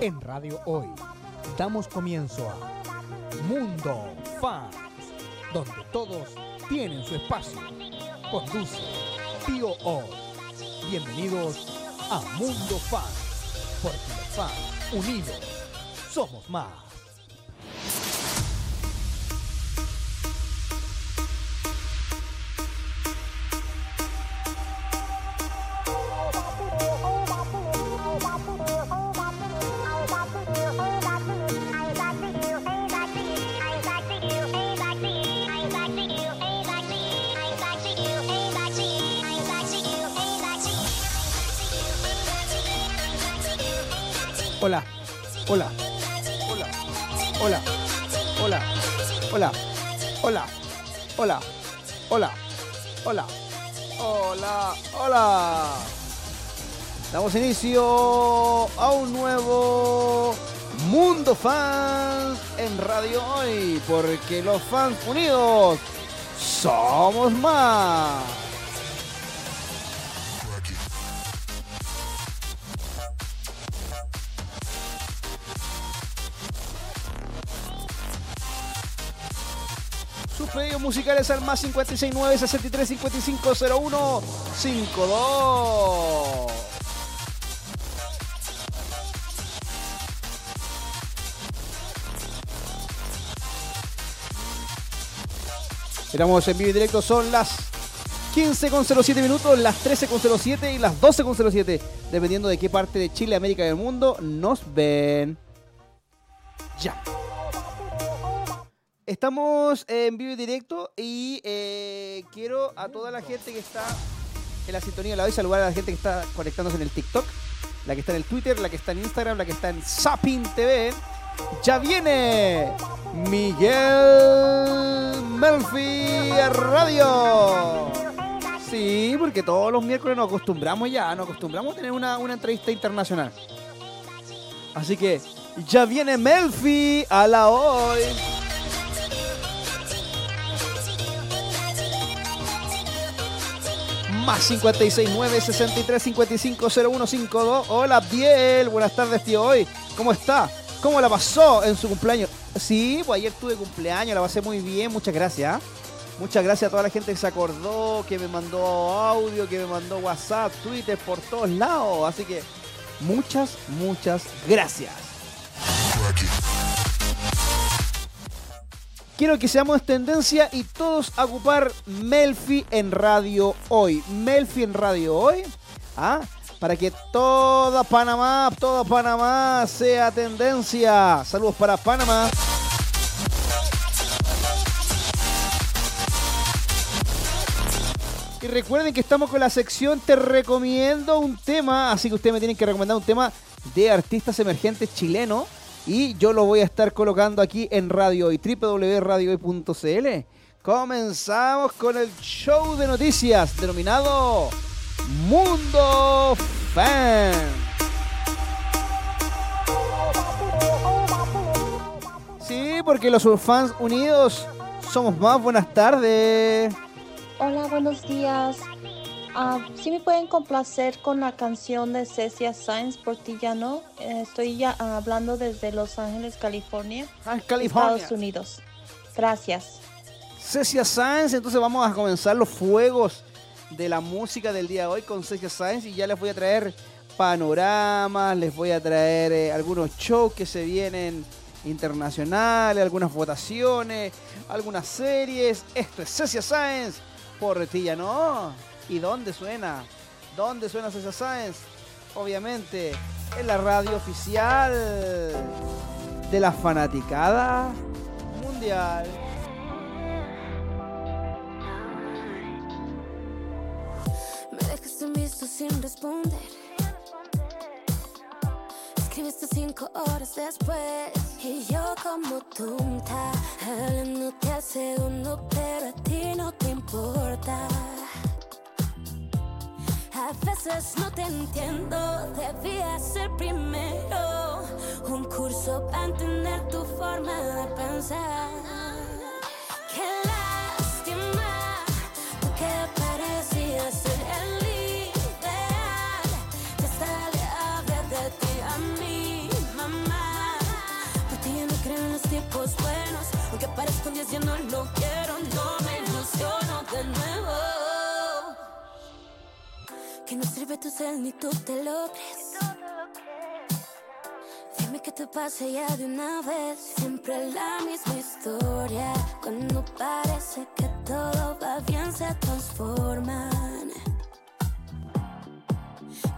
En Radio Hoy damos comienzo a Mundo Fans, donde todos tienen su espacio. Conduce Tío O. Bienvenidos a Mundo Fans, porque los fans unidos somos más. Damos inicio a un nuevo Mundo Fans en Radio Hoy, porque los fans unidos somos más. Sus pedidos musicales al más 569 63 55 01 52. Estamos en vivo y directo, son las 15.07 minutos, las 13.07 y las 12.07, dependiendo de qué parte de Chile, América y del mundo nos ven. Ya. Estamos en vivo y directo y eh, quiero a toda la gente que está en la sintonía la hoy saludar a la gente que está conectándose en el TikTok, la que está en el Twitter, la que está en Instagram, la que está en Zapping TV. Ya viene Miguel Melfi Radio. Sí, porque todos los miércoles nos acostumbramos ya, nos acostumbramos a tener una, una entrevista internacional. Así que ya viene Melfi a la hoy. Más 569 63 55 0152. Hola, Biel. Buenas tardes, tío. Hoy, ¿cómo está? ¿Cómo la pasó en su cumpleaños? Sí, pues ayer tuve cumpleaños, la pasé muy bien. Muchas gracias. ¿ah? Muchas gracias a toda la gente que se acordó, que me mandó audio, que me mandó WhatsApp, Twitter, por todos lados. Así que muchas, muchas gracias. Quiero que seamos tendencia y todos a ocupar Melfi en radio hoy. Melfi en radio hoy. ¿ah? Para que toda Panamá, toda Panamá sea tendencia. Saludos para Panamá. Y recuerden que estamos con la sección Te recomiendo un tema. Así que ustedes me tienen que recomendar un tema de artistas emergentes chilenos. Y yo lo voy a estar colocando aquí en Radio Hoy, www.radiohoy.cl. Comenzamos con el show de noticias denominado Mundo Fan. Sí, porque los fans unidos somos más. Buenas tardes. Hola, buenos días. Ah, ¿Sí me pueden complacer con la canción de Cecia Sainz Portillano? Eh, estoy ya hablando desde Los Ángeles, California, Ah, California. Estados Unidos. Gracias. Cecia Sáenz, entonces vamos a comenzar los fuegos de la música del día de hoy con Cecia Sáenz y ya les voy a traer panoramas, les voy a traer eh, algunos shows que se vienen internacionales, algunas votaciones, algunas series. Esto es Cecia Sáenz Portilla, ¿no? ¿Y dónde suena? ¿Dónde suena Cecia Sáenz? Obviamente en la radio oficial de la fanaticada mundial. Visto sin responder. Escribiste cinco horas después. Y yo como tonta, hablándote al segundo, pero a ti no te importa. A veces no te entiendo, debía ser primero un curso para entender tu forma de pensar. Qué lástima, tú que parecías ser el si no lo quiero, no me ilusiono de nuevo. Que no sirve tu ser ni tú te lo crees. Dime que te pase ya de una vez. Siempre la misma historia. Cuando parece que todo va bien, se transforman.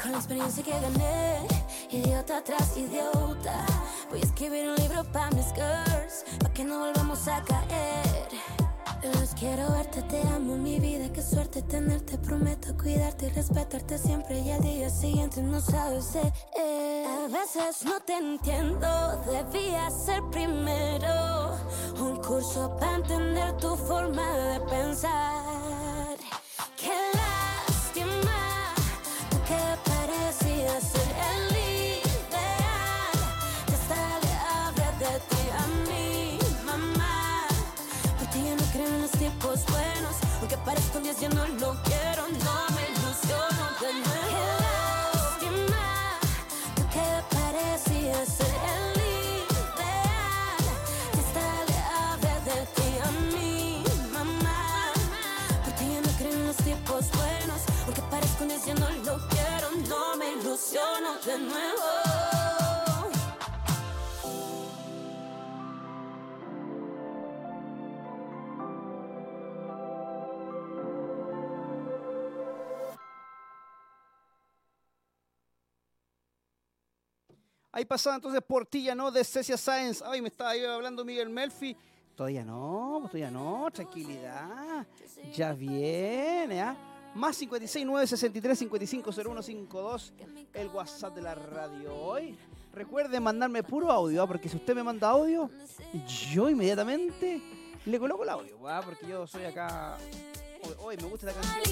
Con la experiencia que gané, idiota tras idiota. Voy a escribir un libro para mis girls, para que no volvamos a caer. Los quiero verte, te amo mi vida, qué suerte tenerte, prometo cuidarte y respetarte siempre y al día siguiente no sabes de. A veces no te entiendo, debía ser primero un curso para entender tu forma de pensar. Qué lástima, tú que parecías ser el ideal, te sale hablar de ti a mí, mamá. Por ti ya no creo en los tipos buenos, aunque parezca un 10 yo no lo quiero, de nuevo. Ahí pasaba entonces Portilla, ¿no? De Cecia Science. Ay, me estaba ahí hablando Miguel Melfi. Todavía no, todavía no, tranquilidad. Ya viene, ¿ah? Más 56 963 55 0152, el WhatsApp de la radio hoy. Recuerde mandarme puro audio, ¿ah? porque si usted me manda audio, yo inmediatamente le coloco el audio, ¿ah? porque yo soy acá. Hoy, hoy me gusta la canción.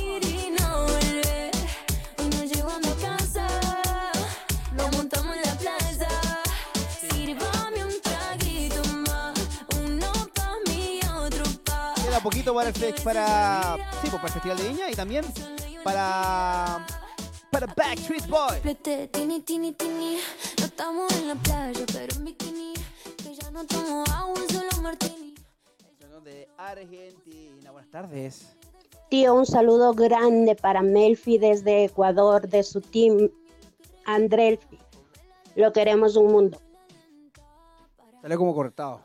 Queda poquito para el, fe- para, sí, pues, para el Festival de Viña y también para, para Backstreet Boy. De Argentina. Buenas tardes. Tío, un saludo grande para Melfi desde Ecuador, de su team Andrelfi. Lo queremos un mundo. Sale como cortado.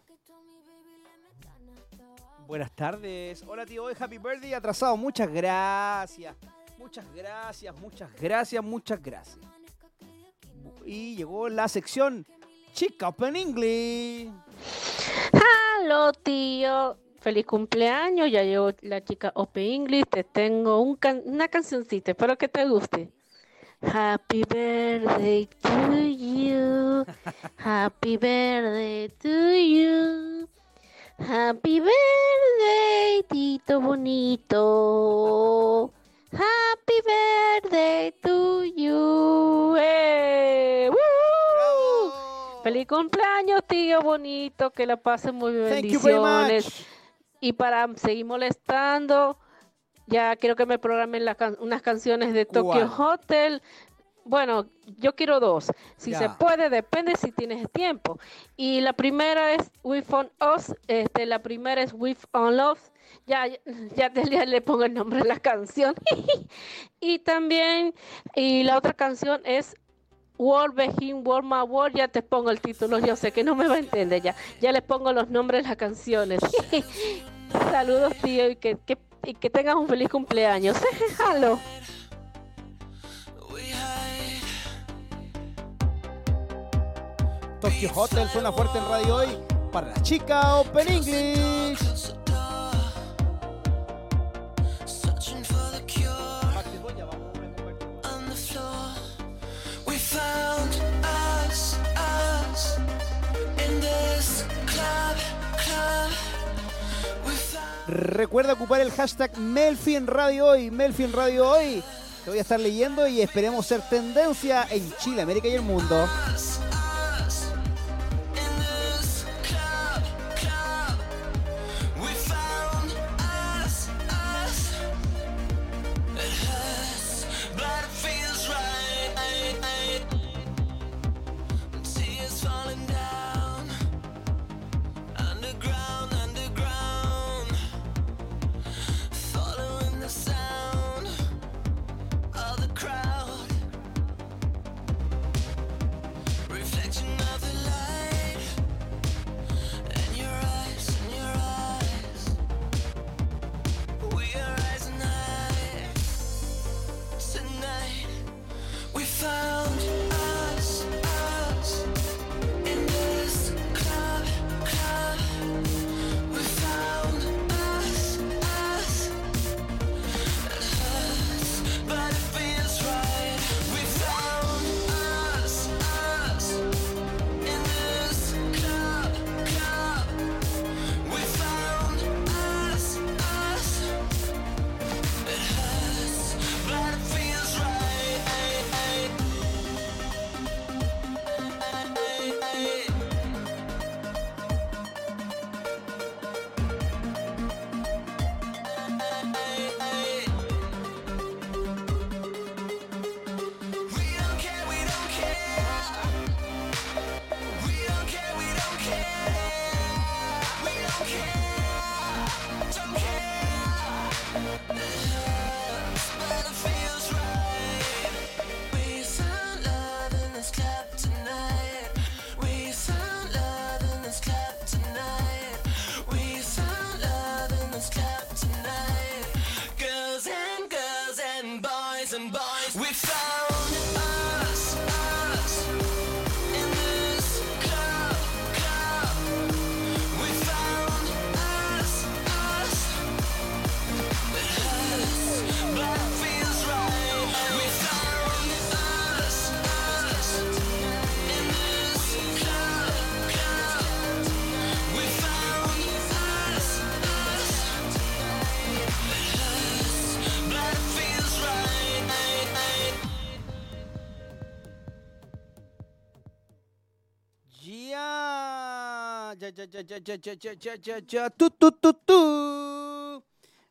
Buenas tardes. Hola tío, hoy Happy Birthday atrasado. Muchas gracias. Muchas gracias, muchas gracias, muchas gracias. Y llegó la sección Chica Open English. Aló, tío. Feliz cumpleaños. Ya llegó la chica Open English. Te tengo un can- una cancioncita. Espero que te guste. Happy birthday to you. Happy birthday to you. Happy birthday, Tito bonito. Happy birthday to you. ¡Eh! Feliz cumpleaños, tío bonito, que la pasen muy bien. Bendiciones. Y para seguir molestando, ya quiero que me programen can- unas canciones de Tokyo. Hotel. Bueno, yo quiero dos. Si se puede, depende si tienes tiempo. Y la primera es With on Us, este, la primera es With on Love. Ya, ya, ya le pongo el nombre a la canción. y también, y la otra canción es World Begin World My World, ya te pongo el título, yo sé que no me va a entender ya. Ya le pongo los nombres de las canciones. Saludos, tío, y que, que, y que tengas un feliz cumpleaños. Jalo. Tokyo Hotel suena fuerte en radio hoy para la chica Open English. Recuerda ocupar el hashtag Melfi en Radio Hoy. Melfi en Radio Hoy. Te voy a estar leyendo y esperemos ser tendencia en Chile, América y el mundo.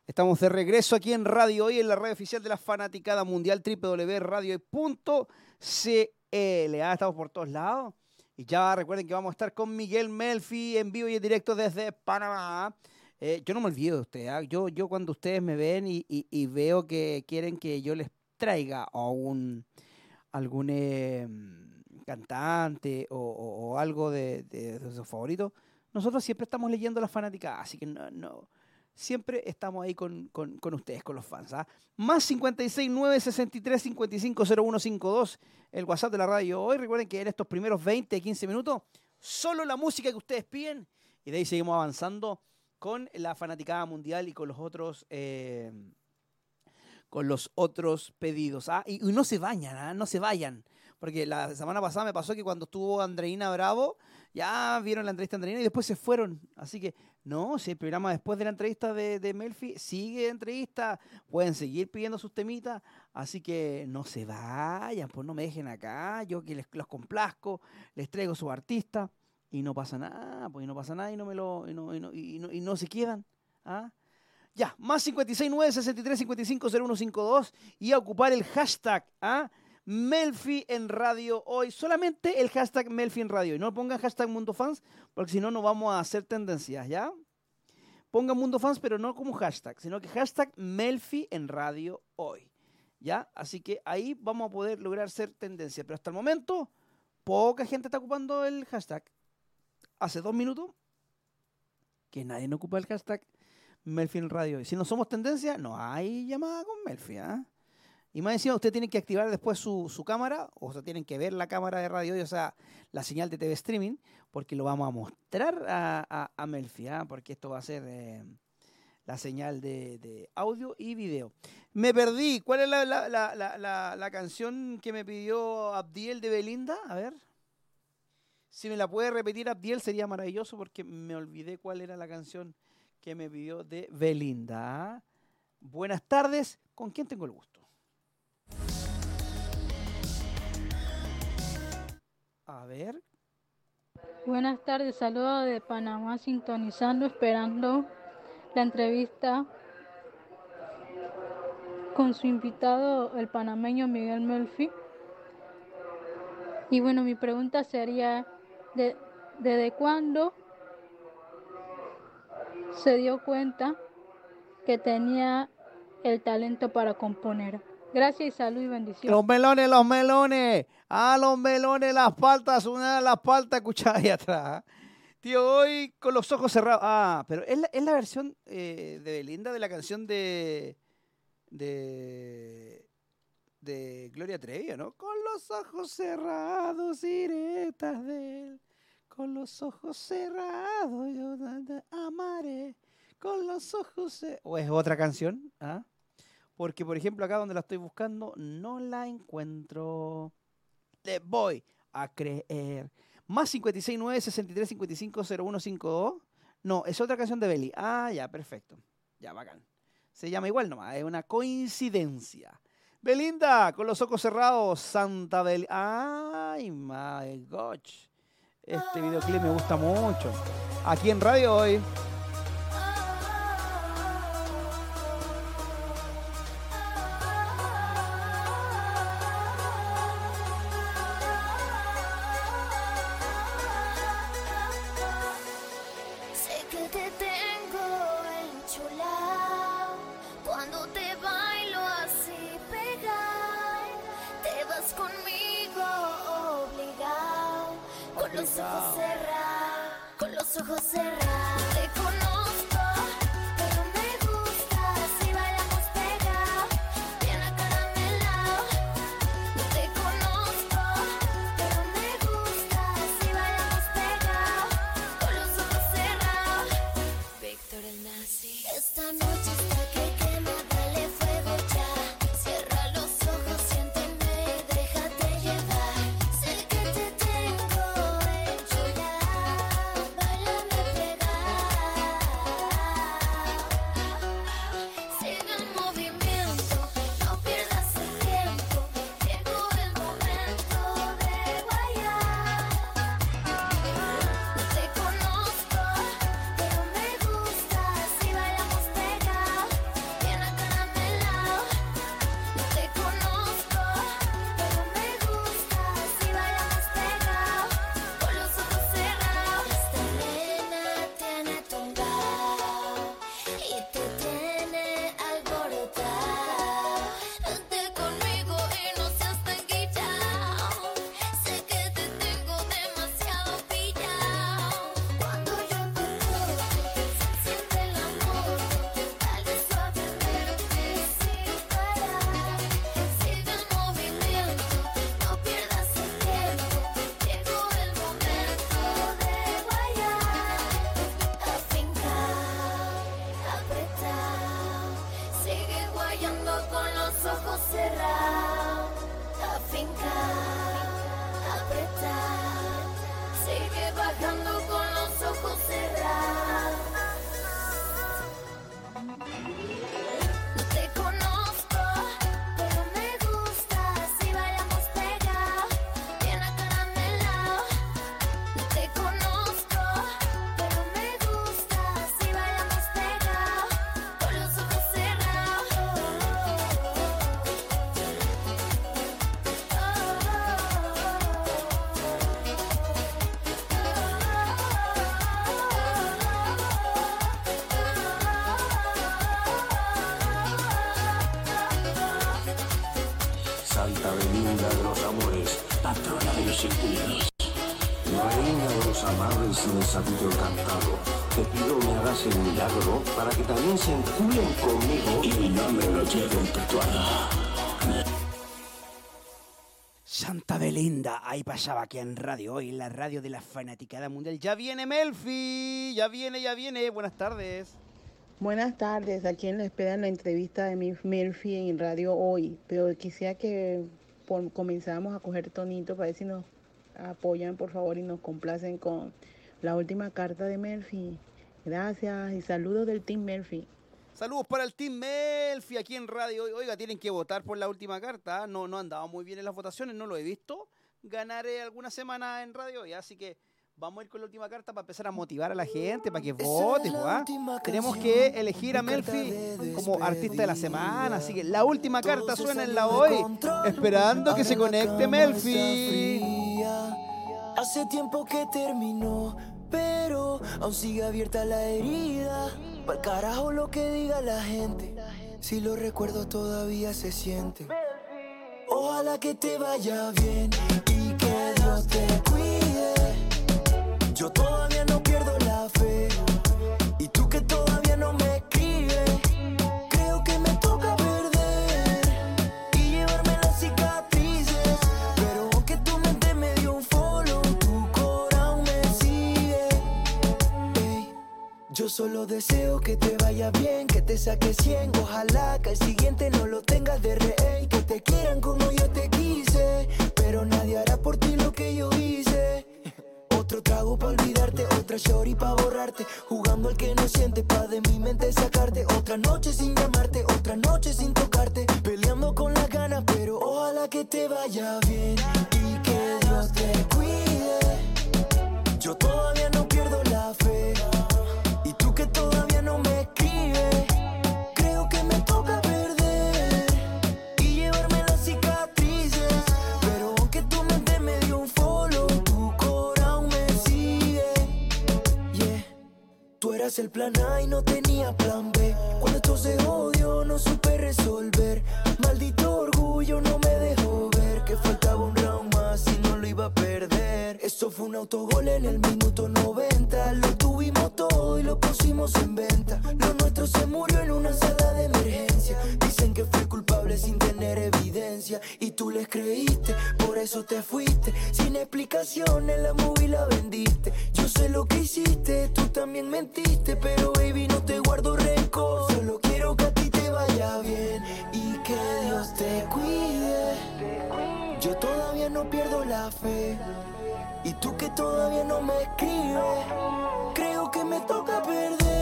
Estamos de regreso aquí en Radio Hoy, en la red oficial de la Fanaticada Mundial, www.radiohoy.cl. Ah, estamos por todos lados. Y ya recuerden que vamos a estar con Miguel Melfi en vivo y en directo desde Panamá. Eh, yo no me olvido de ustedes. ¿ah? Yo, yo cuando ustedes me ven y, y- y veo que quieren que yo les traiga a un algún eh, cantante o, o- o algo de, de, de sus favoritos, nosotros siempre estamos leyendo la fanática, así que no, no, siempre estamos ahí con, con- con ustedes, con los fans. ¿ah? Más 56 9 63 55 0152, el WhatsApp de la radio hoy. Recuerden que en estos primeros 20, 15 minutos, solo la música que ustedes piden, y de ahí seguimos avanzando con la fanaticada mundial y con los otros. eh, con los otros pedidos. ¿ah? Y, y no se vayan, ¿ah? no se vayan. Porque la semana pasada me pasó que cuando estuvo Andreina Bravo, ya vieron la entrevista de y después se fueron. Así que, no, si el programa después de la entrevista de, de Melfi sigue entrevista, pueden seguir pidiendo sus temitas. Así que no se vayan, pues no me dejen acá. Yo que les, los complazco, les traigo su artista y no pasa nada, pues y no pasa nada y no me lo y no, y no, y no- y no se quedan. ¿ah? Ya, más 56 9 63 55 0152 y a ocupar el hashtag ¿ah? Melfi en radio hoy. Solamente el hashtag Melfi en radio. Y no pongan hashtag Mundo Fans porque si no, no vamos a hacer tendencias, ¿ya? Pongan Mundo Fans, pero no como hashtag, sino que hashtag Melfi en radio hoy. ¿Ya? Así que ahí vamos a poder lograr ser tendencia. Pero hasta el momento, poca gente está ocupando el hashtag. Hace dos minutos que nadie no ocupa el hashtag Melfi en radio. Y si no somos tendencia, no hay llamada con Melfi. ¿ah? Y más encima, usted tiene que activar después su, cámara, o sea, tienen que ver la cámara de radio, o sea, la señal de TV streaming, porque lo vamos a mostrar a, a, Melfi, ¿ah? porque esto va a ser eh, la señal de, audio y video. Me perdí. ¿Cuál es la, canción que me pidió Abdiel de Belinda? A ver. Si me la puede repetir Abdiel sería maravilloso porque me olvidé cuál era la canción que me pidió de Belinda. Buenas tardes. ¿Con quién tengo el gusto? A ver. Buenas tardes, saludos de Panamá, sintonizando, esperando la entrevista con su invitado, el panameño Miguel Melfi. Y bueno, mi pregunta sería, de- ¿desde cuándo se dio cuenta que tenía el talento para componer? Gracias y salud y bendiciones. Los melones, los melones. Ah, los melones, las paltas, una de las paltas, escuchada ahí atrás. Tío, hoy con los ojos cerrados. Ah, pero es la, es la versión eh, de Belinda de la canción de. de. de Gloria Trevi, ¿no? Con los ojos cerrados iré tras de él. Con los ojos cerrados yo amaré. Con los ojos cerrados. ¿O es otra canción? ¿Ah? Porque, por ejemplo, acá donde la estoy buscando, no la encuentro. Le voy a creer. Más 569 63 55 0152. No, es otra canción de Belly. Ah, ya, perfecto. Ya, bacán. Se llama igual nomás, es una coincidencia. Belinda, con los ojos cerrados, Santa Bel. Ay, my gosh. Este videoclip me gusta mucho. Aquí en Radio Hoy. Y del sabido cantado, te pido me hagas el milagro para que también se enculen conmigo y no me lo lleven. Santa Belinda, ahí pasaba aquí en radio hoy, la radio de la fanaticada mundial. Ya viene Melfi, ya viene, ya viene. Buenas tardes. Buenas tardes, aquí en la espera en la entrevista de Murphy en radio hoy, pero quisiera que comenzáramos a coger tonito para ver si nos apoyan por favor y nos complacen con la última carta de Murphy. Gracias y saludos del Team Murphy. Saludos para el Team Melfi aquí en radio hoy. Oiga, tienen que votar por la última carta. No, no han dado muy bien en las votaciones, no lo he visto. Ganaré alguna semana en radio hoy, así que vamos a ir con la última carta para empezar a motivar a la gente, para que vote. ¿ah? Tenemos que elegir a Melfi como artista de la semana, así que la última carta suena en la hoy, esperando que se conecte Melfi. Hace tiempo que terminó, pero aún sigue abierta la herida. Pa'l carajo lo que diga la gente. Si lo recuerdo todavía se siente. Ojalá que te vaya bien y que Dios te cuide. Yo todavía no Yo solo deseo que te vaya bien, que te saques 100. Ojalá que el siguiente no lo tengas de rehén. Que te quieran como yo te quise. Pero nadie hará por ti lo que yo hice. Otro trago pa' olvidarte, otra shorty pa' borrarte. Jugando al que no siente pa' de mi mente sacarte. Otra noche sin llamarte, otra noche sin tocarte. Peleando con las ganas, pero ojalá que te vaya bien. Y que Dios te cuide. Yo todavía no pierdo la fe. El plan A y no tenía plan B. Cuando esto se odió, no supe resolver. Maldito orgullo no me dejó ver que faltaba un round y no lo iba a perder. Eso fue un autogol en el minuto 90. Lo tuvimos todo y lo pusimos en venta. Lo nuestro se murió en una sala de emergencia. Dicen que fui culpable sin tener evidencia. Y tú les creíste, por eso te fuiste. Sin explicaciones, la movie la vendiste. Yo sé lo que hiciste, tú también mentiste. Pero baby, no te guardo rencor. Solo quiero que a ti te vaya bien y que Dios te cuide. Yo todavía no pierdo la fe. Y tú que todavía no me escribes, creo que me toca perder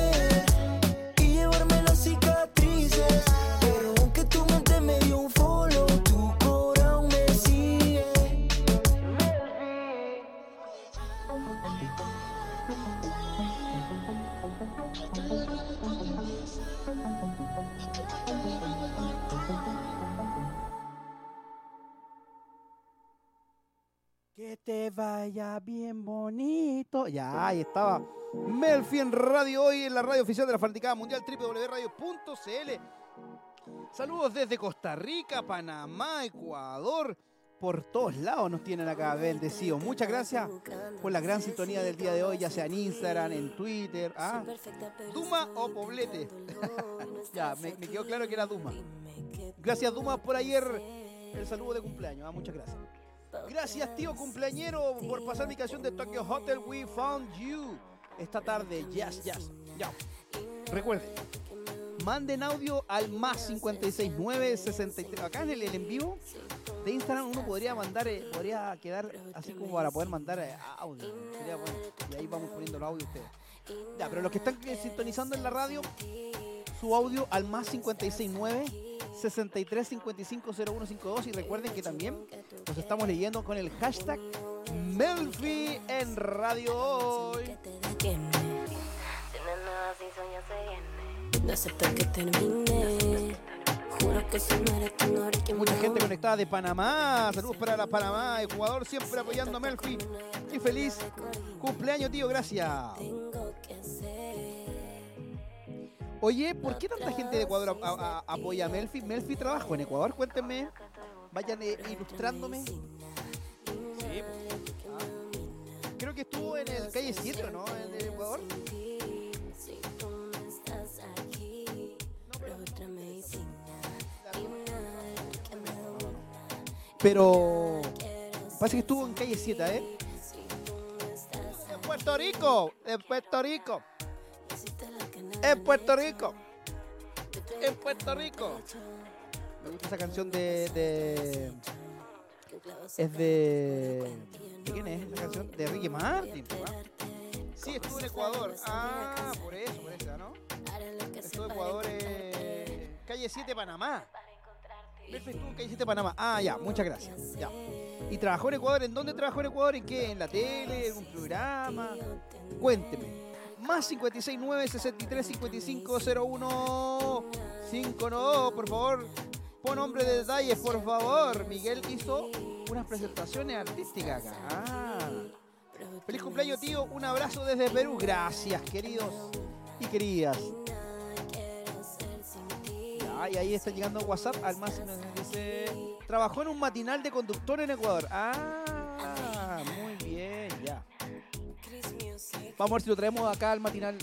vaya bien bonito. Ya, ahí estaba. Melfi en radio hoy, en la radio oficial de la Fanaticada Mundial, www.radio.cl. Saludos desde Costa Rica, Panamá, Ecuador. Por todos lados nos tienen acá bendecidos. Muchas gracias por la gran sintonía del día de hoy, ya sea en Instagram, en Twitter. ¿ah? Duma o Poblete. ya, me, quedó claro que era Duma. Gracias, Duma, por ayer el saludo de cumpleaños. ¿ah? Muchas gracias. Gracias, tío cumpleañero, por pasar mi canción de Tokyo Hotel We Found You. Esta tarde, yes, yes. Ya. Recuerden, manden audio al más 569 63. Acá en el, el en vivo de Instagram uno podría mandar, eh, podría quedar así como para poder mandar eh, audio. Sería bueno. Y ahí vamos poniendo el audio ustedes. Ya, pero los que están sintonizando en la radio, su audio al más 569 63 55 0152 y recuerden que también los estamos leyendo con el hashtag Melfi en Radio Hoy. No acepto que termine. Mucha gente conectada de Panamá. Saludos para la Panamá, Ecuador, siempre apoyando a Melfi. Y feliz cumpleaños, tío, gracias. Oye, ¿por qué tanta gente de Ecuador a- a- a- apoya a Melfi? Melfi trabajo en Ecuador, cuéntenme. Vayan eh, ilustrándome. Sí, pues. Ah. creo que estuvo en el calle 7, ¿no? En el Ecuador. Pero parece que estuvo en calle 7, ¿eh? En Puerto Rico, en Puerto Rico, en Puerto Rico, en Puerto Rico. Me gusta esa canción de, es de ¿de quién es la canción? De Ricky Martin. ¿ah? Sí, estuvo en Ecuador. Ah, por eso, por eso, ¿no? Estuvo en Ecuador, eh, calle 7, Panamá. Estuvo en calle 7, Panamá. Ah, ya, muchas gracias. Ya. ¿Y trabajó en Ecuador? ¿En dónde trabajó en Ecuador? ¿En qué? ¿En la tele? ¿En un programa? Cuénteme. Más 569 63 55 01 5 no, por favor. Pon nombre de detalles, por favor. Miguel hizo unas presentaciones artísticas acá. Ah. Feliz cumpleaños, tío. Un abrazo desde Perú. Gracias, queridos y queridas. Ahí está llegando WhatsApp al más. Dice, trabajó en un matinal de conductor en Ecuador. Ah, muy bien, ya. Vamos a ver si lo traemos acá al matinal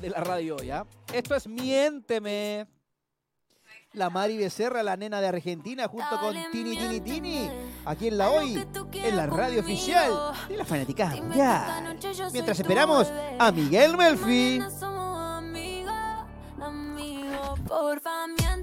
de la radio, ¿ya? Esto es Miénteme. La Mari Becerra, la nena de Argentina, junto con Tini Tini Tini, aquí en la hoy, en la radio oficial de la fanática ya. Mientras esperamos a Miguel Melfi. Mañana somos amigos, amigos. Porfa,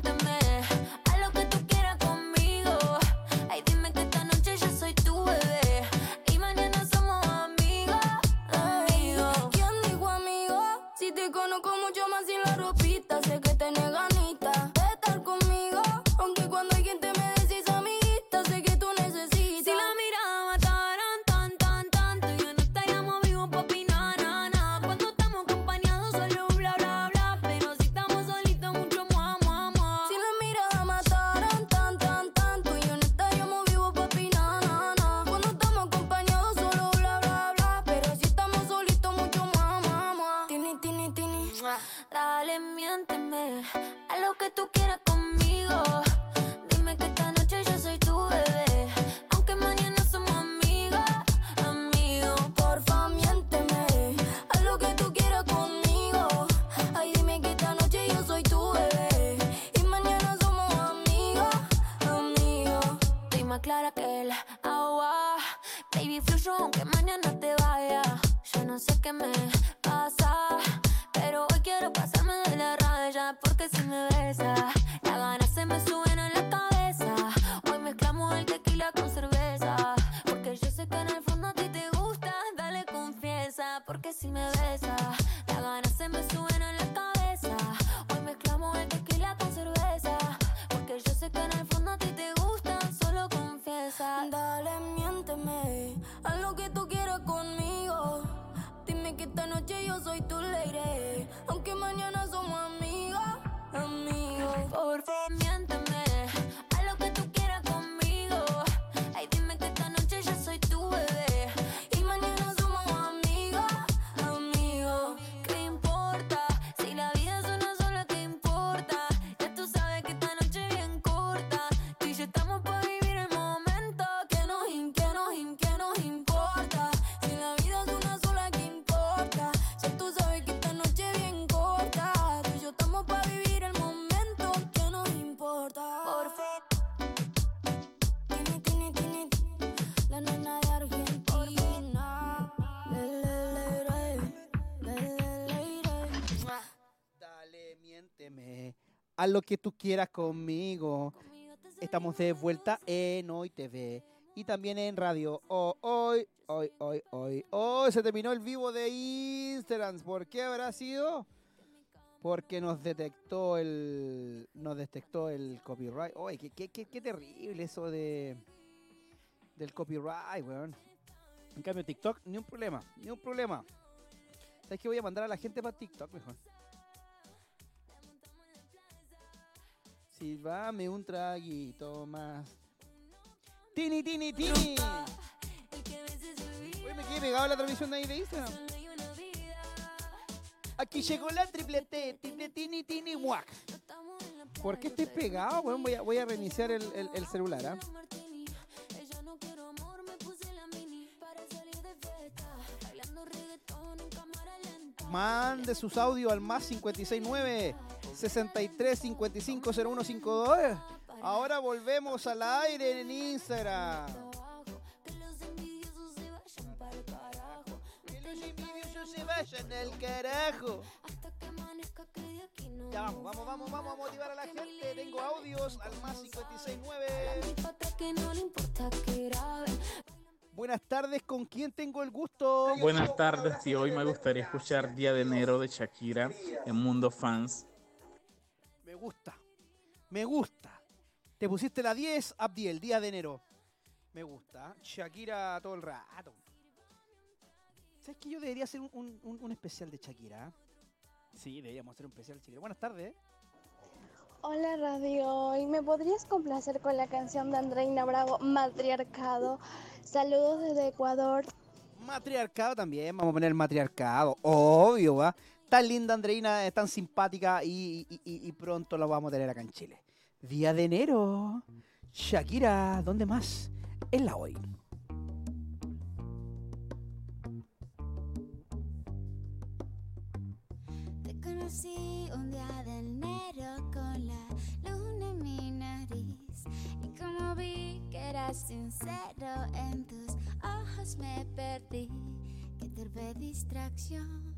Haz lo que tú quieras conmigo. Estamos de vuelta en Hoy TV y también en radio. Oh, hoy, hoy, hoy, hoy. Hoy se terminó el vivo de Instagram. ¿Por qué habrá sido? Porque nos detectó el. Nos detectó el copyright. Oye, qué, qué, qué, qué terrible eso de. Del copyright, weón. En cambio, TikTok, ni un problema, ni un problema. ¿Sabes qué? Voy a mandar a la gente para TikTok mejor. Silvame un traguito más. Tini, tini, tini. Oye, me quedé pegado la transmisión de ahí de Instagram. Aquí llegó la triple T, triple tini, tini, muac. ¿Por qué estoy pegado? Bueno, voy a, voy a reiniciar el, el- el celular, fiesta. Mande sus audios al más 569 63 55 0152. Ahora volvemos al aire en Instagram. Se vayan al carajo. Ya vamos, vamos, vamos, vamos a motivar a la gente. Tengo audios al más 569. Buenas tardes, ¿con quién tengo el gusto? Buenas tardes y hoy me gustaría escuchar Día de Enero de Shakira en Mundo Fans. Me gusta, me gusta. Te pusiste la 10, Abdiel, día de enero. Me gusta. Shakira todo el rato. ¿Sabes que yo debería hacer un, un- un- un especial de Shakira? Sí, deberíamos hacer un especial de Shakira. Buenas tardes. Hola Radio, ¿y me podrías complacer con la canción de Andreina Bravo, Matriarcado? Saludos desde Ecuador. Matriarcado también, vamos a poner matriarcado. Obvio, ¿va? Tan linda Andreina, es tan simpática y, y- y- pronto la vamos a tener acá en Chile. Día de enero. Shakira, ¿dónde más? En la hoy. Te conocí un día de enero con la luna en mi nariz y como vi que eras sincero en tus ojos me perdí. Qué torpe distracción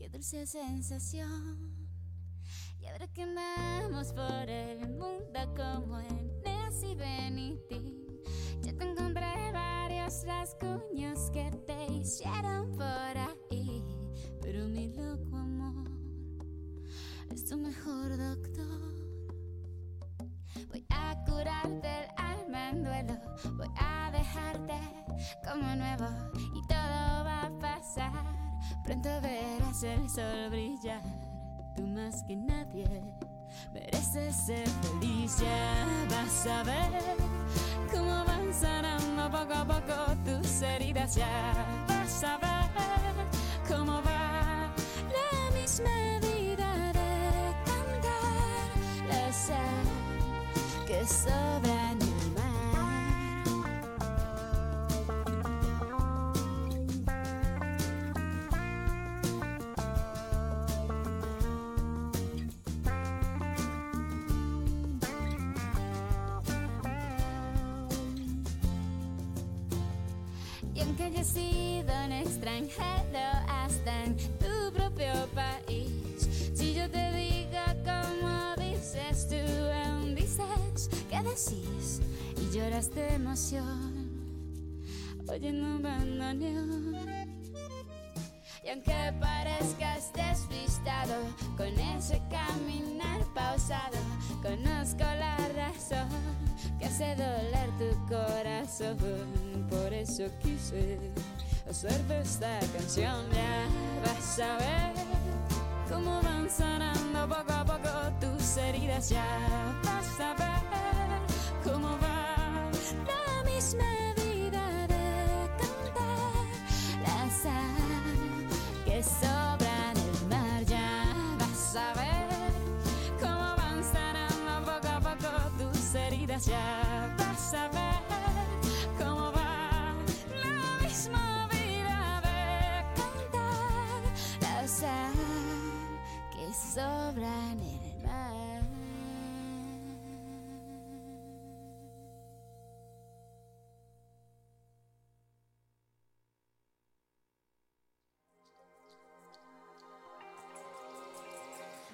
qué dulce sensación. Y ahora que andamos por el mundo como en y Benitín, ya te encontré varios rasguños que te hicieron por ahí. Pero mi loco amor es tu mejor doctor. Voy a curarte el alma en duelo. Voy a dejarte como nuevo y todo va a pasar. Pronto verás el sol brillar. Tú más que nadie mereces ser feliz. Ya vas a ver cómo van sanando poco a poco tus heridas. Ya vas a ver cómo va la misma vida de cantar sal que un extranjero hasta en tu propio país, si yo te digo como dices tú, aún dices que decís y lloras de emoción, oyendo un bandoneón. Y aunque parezcas despistado con ese caminar pausado, conozco la razón que hace doler tu corazón. Por eso quise hacerte esta canción. Ya vas a ver cómo van sanando poco a poco tus heridas. Ya vas a ver cómo va la misma vida de cantar la sal que sobra en el mar. Ya vas a ver cómo van sanando poco a poco tus heridas. Ya vas a ver que sobra en el mar.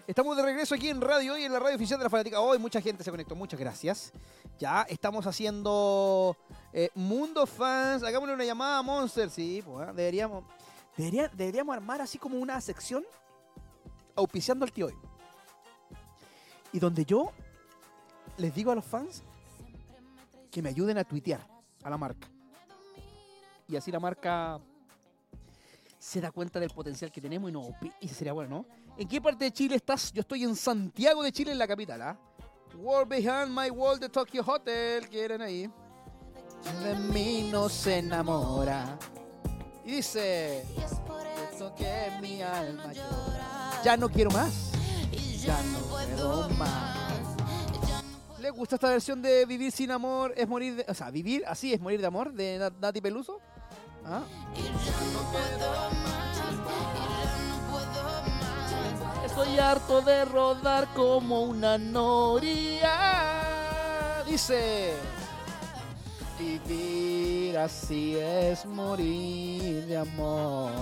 Estamos de regreso aquí en Radio Hoy, en la radio oficial de la Fanática. Hoy mucha gente se conectó, muchas gracias. Ya estamos haciendo eh, Mundo Fans. Hagámosle una llamada a Monster, sí, pues, ¿eh? deberíamos, debería- deberíamos armar así como una sección auspiciando al tío hoy. Y donde yo les digo a los fans que me ayuden a tuitear a la marca. Y así la marca se da cuenta del potencial que tenemos y no y sería bueno, ¿no? ¿En qué parte de Chile estás? Yo estoy en Santiago de Chile, en la capital, ¿ah? World Behind My Wall de Tokyo Hotel, quieren ahí. De mí no se enamora. Y dice, esto que mi alma llora. Ya no quiero más. Ya no puedo más. ¿Le gusta esta versión de Vivir sin amor es morir de... O sea, vivir así es morir de amor de Nat- Nati Peluso? ¿Ah? estoy harto de rodar como una noria. Dice, vivir así es morir de amor.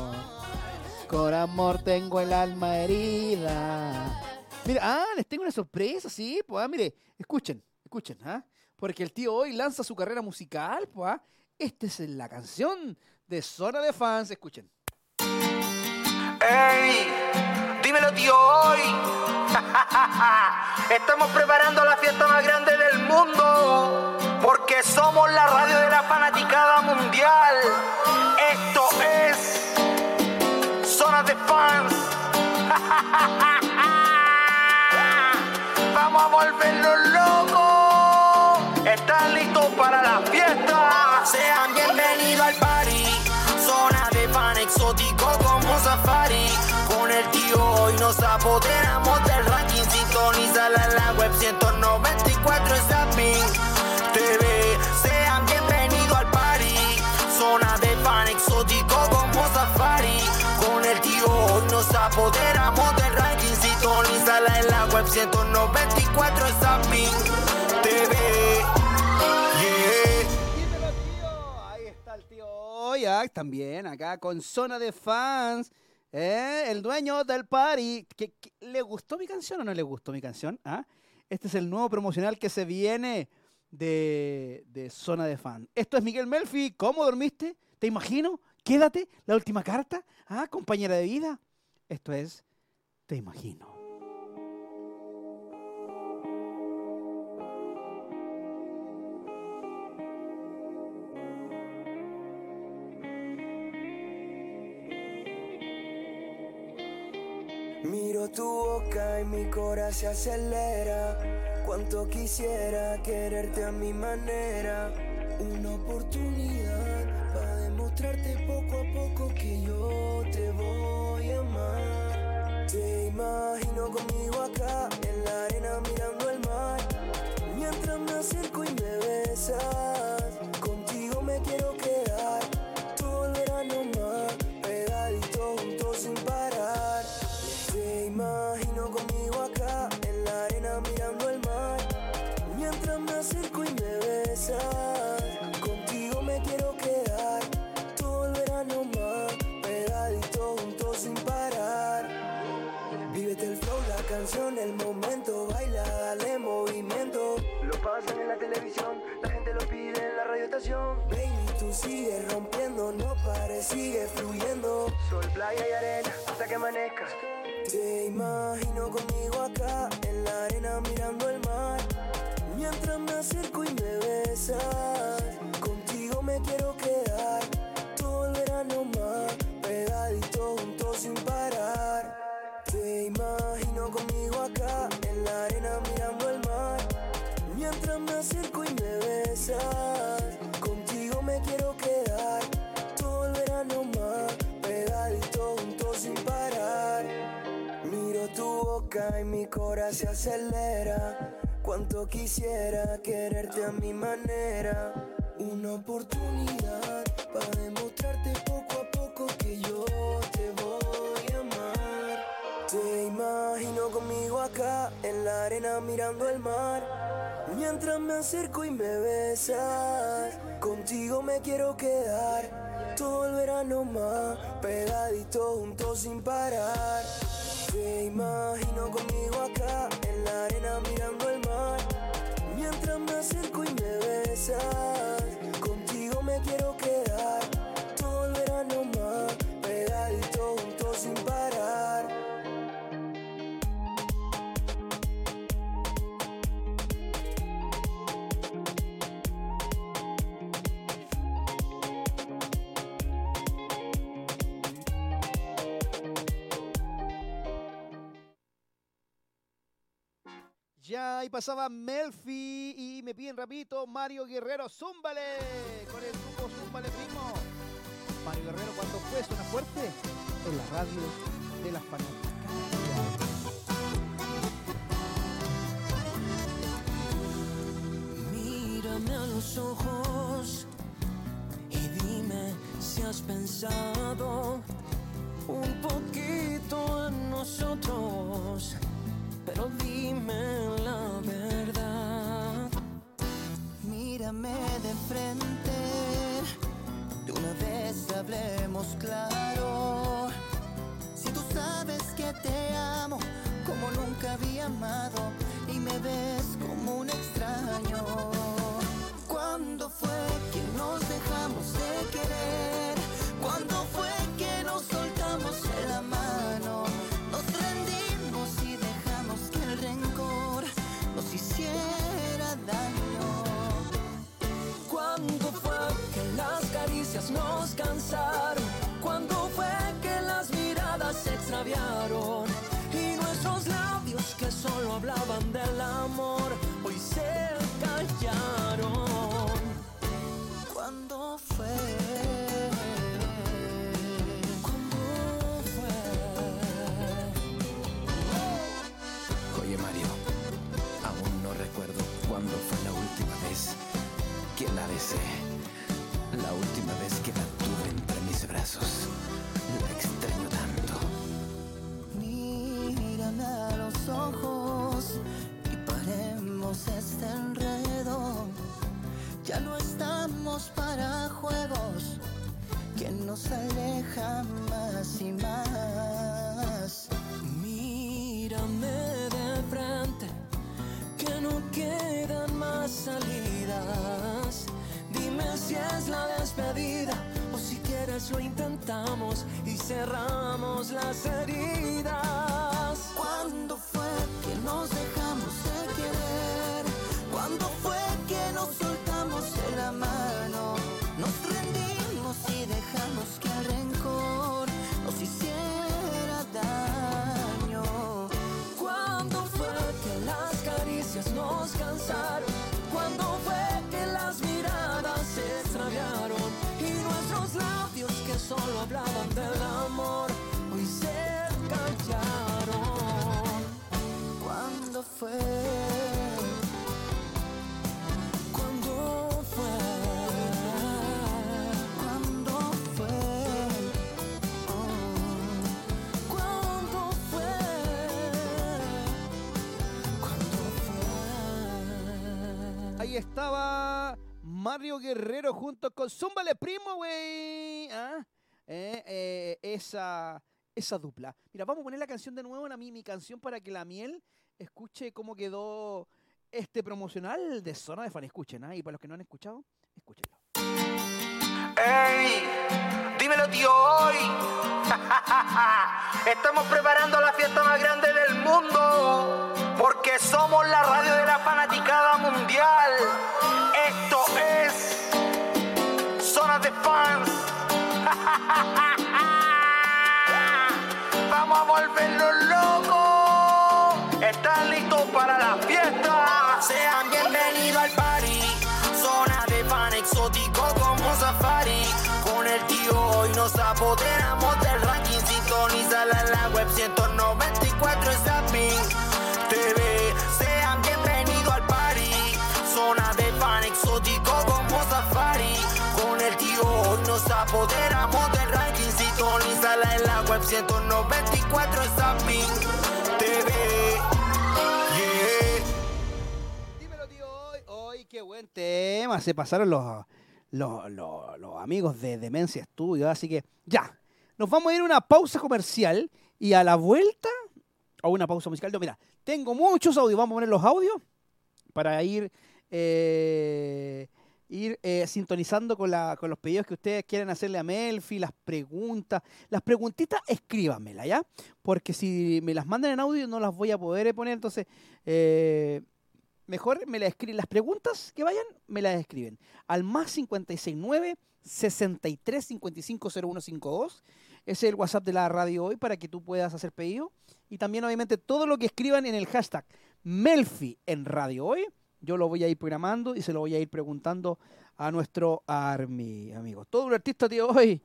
Con amor tengo el alma herida. Mira, ah, les tengo una sorpresa, sí, pues, ah, mire, escuchen, escuchen, ¿ah? Porque el tío hoy lanza su carrera musical, pues, ah. Esta es la canción de Zona de Fans, escuchen. ¡Ey! Dímelo, tío, hoy. Estamos preparando la fiesta más grande del mundo. Porque somos la radio de la fanaticada mundial. Esto es De Fans. Vamos a volvernos locos. ¿Están listos para la fiesta? Sean bienvenidos al party. Zona de fan exótico como safari. Con el tío hoy nos apoderamos del 194 es TV. Yeah. Dímelo, tío. Ahí está el tío oh, Oyak también, acá con zona de fans. ¿eh? El dueño del party. ¿Qué, qué, le gustó mi canción o no le gustó mi canción? ¿Ah? Este es el nuevo promocional que se viene de, de Zona de Fan. Esto es Miguel Melfi. ¿Cómo dormiste? ¿Te imagino? Quédate. La última carta. Ah, compañera de vida. Esto es Te imagino. Miro tu boca y mi corazón se acelera. Cuánto quisiera quererte a mi manera. Una oportunidad para demostrarte poco a poco que yo te voy a amar. Te imagino conmigo acá en la arena mirando el mar. Mientras me acerco y me besas, canción, el momento, baila, dale movimiento. Lo pasan en la televisión, la gente lo pide en la radioestación. Baby, tú sigues rompiendo, no pares, sigue fluyendo. Sol, playa y arena, hasta que amanezca. Te imagino conmigo acá, mi corazón se acelera. Cuánto quisiera quererte a mi manera. Una oportunidad para demostrarte poco a poco que yo te voy a amar. Te imagino conmigo acá en la arena mirando el mar. Mientras me acerco y me besas, contigo me quiero quedar. Todo el verano más, pegadito juntos sin parar. Te imagino conmigo acá en la arena mirando el mar. Mientras me acerco y me besas, contigo me quiero quedar. Todo el verano más, pegadito juntos sin parar. Ya ahí pasaba Melfi y me piden rapidito Mario Guerrero, zúmbale con el grupo Zúmbale Primo. Mario Guerrero cuando fue suena fuerte en la radio de las fanáticas. Mírame a los ojos y dime si has pensado un poquito en nosotros, pero dime la verdad. Mírame de frente, de una vez hablemos claro. Si tú sabes que te amo como nunca había amado y me ves como un extraño. ¿Cuándo fue que nos dejamos de querer? Cansaron? ¿Cuándo fue que las miradas se extraviaron? Y nuestros labios que solo hablaban del amor brazos. Extraño tanto. Mírame a los ojos y paremos este enredo. Ya no estamos para juegos que nos alejan más y más. Mírame de frente, que no quedan más salidas. Dime si es la quieres lo intentamos y cerramos las heridas. ¿Cuándo fue que nos dejamos de querer? ¿Cuándo fue que nos soltamos de la mano? Nos rendimos y dejamos que el rencor nos hiciera daño. ¿Cuándo fue que las caricias nos cansaron? Solo hablaban del amor hoy se callaron. ¿Cuándo fue? ¿Cuándo fue? ¿Cuándo fue? Oh. ¿Cuándo fue? Ahí estaba Mario Guerrero junto con Zúmbale Primo, güey. ¿Ah? Eh, eh, esa, esa dupla. Mira, vamos a poner la canción de nuevo, a mí, mi canción, para que la miel escuche cómo quedó este promocional de Zona de Fan. Escuchen, ¿ah? Y para los que no han escuchado, escúchenlo. Dímelo, tío, hoy. Estamos preparando la fiesta más grande del mundo. Porque somos la radio de la fanaticada mundial. Esto es Zona de Fans. Vamos a volvernos locos. ¿Están listos para la fiesta? Sean bienvenidos al nos apoderamos del ranking. Sintonízala en la web 194 Zapping TV. Sean bienvenidos al party. Zona de fan exótico como safari. Con el tío hoy nos apoderamos del ranking. Sintonízala en la web 194 Zapping TV. Yeah. Hoy, qué buen tema. Se pasaron los, los, los- amigos de Demencia Studio. Así que ya, nos vamos a ir a una pausa comercial y a la vuelta, o una pausa musical. No, mira, tengo muchos audios. Vamos a poner los audios para ir, eh, ir eh, sintonizando con, la, con los pedidos que ustedes quieren hacerle a Melfi, las preguntas. Las preguntitas, escríbanmelas, ¿ya? Porque si me las mandan en audio no las voy a poder poner. Entonces, eh, mejor me las escriben. Las preguntas que vayan, me las escriben. Al más 569 63 55 0152. Ese es el WhatsApp de la radio hoy para que tú puedas hacer pedido. Y también, obviamente, todo lo que escriban en el hashtag Melfi en Radio Hoy, yo lo voy a ir programando y se lo voy a ir preguntando a nuestro Army, amigos. Todo un artista de hoy.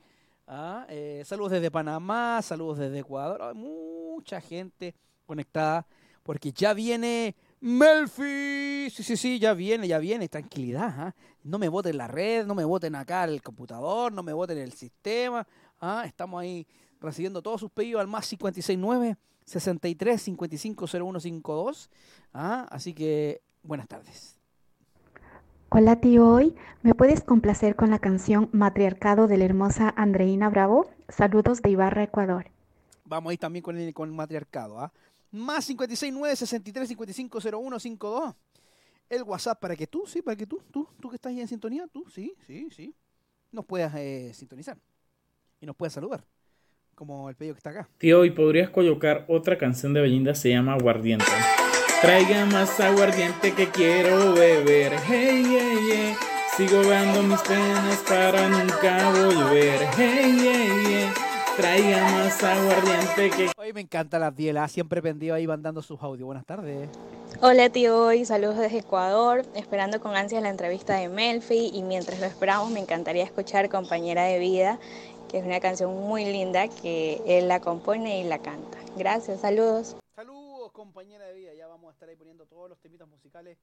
Ah, eh, saludos desde Panamá, saludos desde Ecuador. Mucha gente conectada porque ya viene Melfi. Sí, sí, sí, ya viene, ya viene. Tranquilidad. ¿ah? No me voten la red, no me voten acá el computador, no me voten el sistema. Ah, estamos ahí recibiendo todos sus pedidos al más 569 63 55 0152. Ah, así que buenas tardes. Hola tío, hoy ¿me puedes complacer con la canción Matriarcado de la hermosa Andreina Bravo? Saludos de Ibarra, Ecuador. Vamos ahí también con el, con el matriarcado. ¿ah? Más 569 63 55 0152. El WhatsApp para que tú, sí, para que tú, tú, tú que estás ahí en sintonía, tú, sí, sí, sí, nos puedas eh, sintonizar y nos puedas saludar, como el pedido que está acá. Tío, ¿y podrías colocar otra canción de Belinda? Se llama Aguardiente. Traiga más aguardiente que quiero beber. Hey, hey, hey. Sigo dando mis penas para nunca volver. Hey, hey, hey. Traiga más aguardiente que... Hoy me encanta la Diela, siempre pendido ahí van dando sus audios. Buenas tardes. Hola tío, hoy saludos desde Ecuador, esperando con ansias la entrevista de Melfi y mientras lo esperamos me encantaría escuchar Compañera de Vida, que es una canción muy linda que él la compone y la canta. Gracias, saludos. Saludos, compañera de vida. Ya vamos a estar ahí poniendo todos los temitas musicales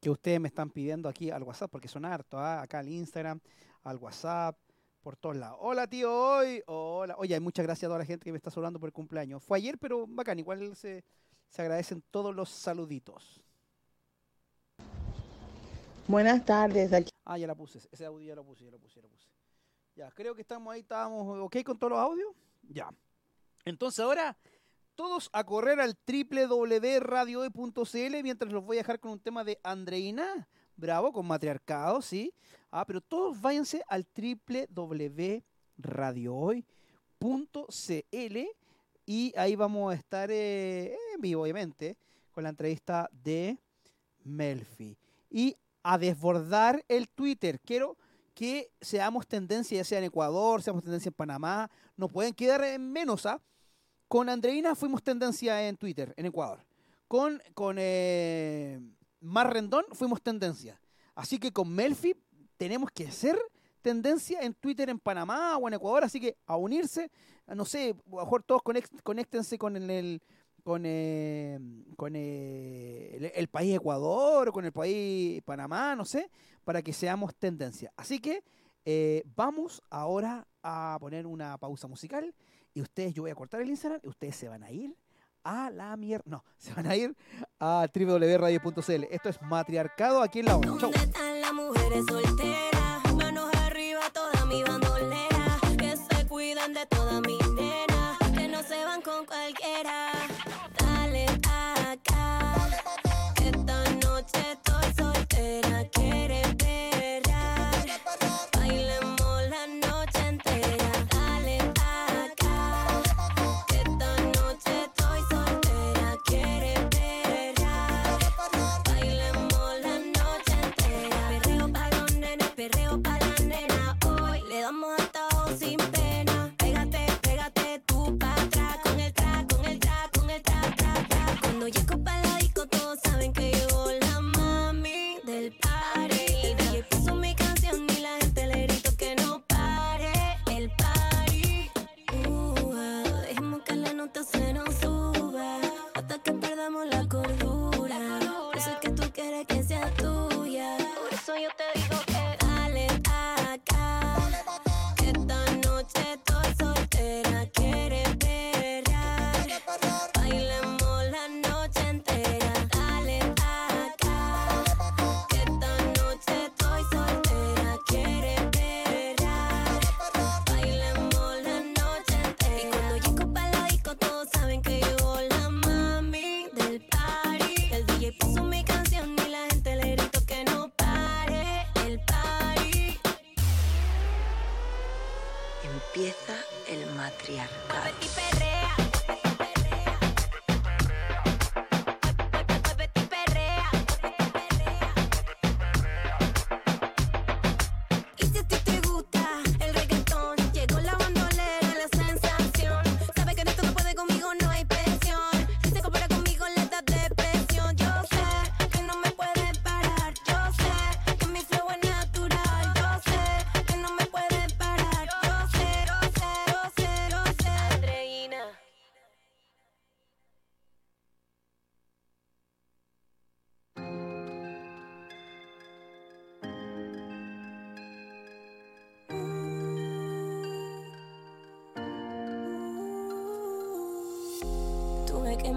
que ustedes me están pidiendo aquí al WhatsApp, porque son harto, ¿ah? acá al Instagram, al WhatsApp, por todos lados. Hola, tío, hoy. Hola. Oye, muchas gracias a toda la gente que me está saludando por el cumpleaños. Fue ayer, pero bacán, igual se, se agradecen todos los saluditos. Buenas tardes. Aquí. Ah, ya la puse, ese audio ya lo puse, ya lo puse, ya lo puse. Ya, creo que estamos ahí, estábamos ok con todos los audios. Ya. Entonces ahora, todos a correr al www.radiohoy.cl mientras los voy a dejar con un tema de Andreina. Bravo, con matriarcado, sí. Ah, pero todos váyanse al www.radiohoy.cl y ahí vamos a estar eh, en vivo, obviamente, con la entrevista de Melfi. Y a desbordar el Twitter. Quiero que seamos tendencia, ya sea en Ecuador, seamos tendencia en Panamá, no pueden quedar en menos, ¿ah? Con Andreina fuimos tendencia en Twitter, en Ecuador. Con, con eh, Mar Rendón fuimos tendencia. Así que con Melfi tenemos que ser tendencia en Twitter en Panamá o en Ecuador, así que a unirse, no sé, a lo mejor todos conéctense con el, con, eh, con eh, el, el país Ecuador o con el país Panamá, no sé, para que seamos tendencia. Así que eh, vamos ahora a poner una pausa musical y ustedes, yo voy a cortar el Instagram y ustedes se van a ir a la mierda, no, se van a ir a www.radio.cl. Esto es Matriarcado aquí en la ONU. Chau. Manos arriba, toda mi bandolera. Que se cuidan de todas mis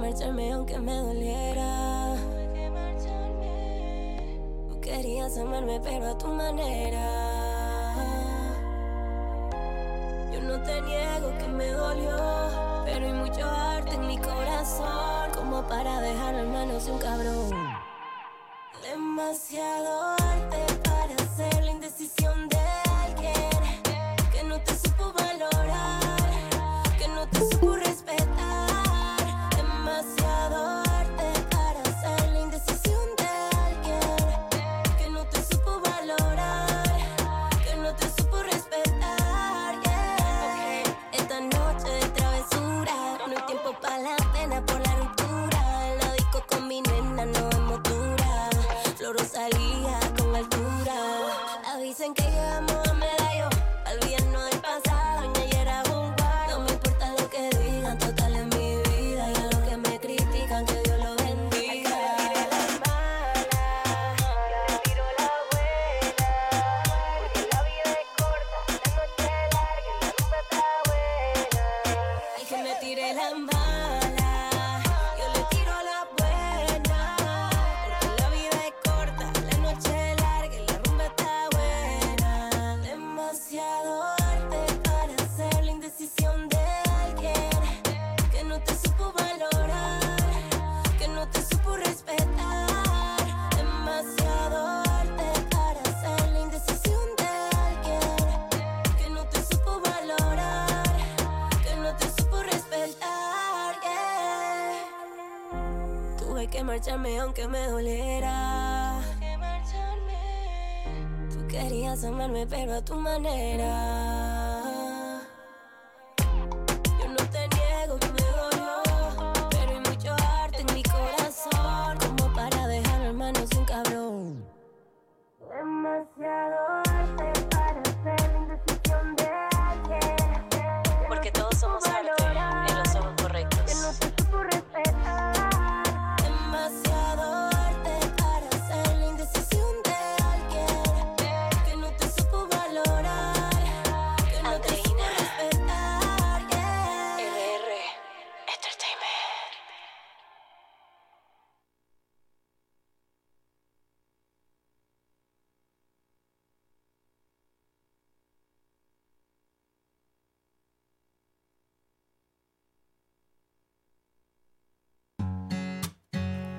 marcharme aunque me doliera. Tú querías amarme, pero a tu manera.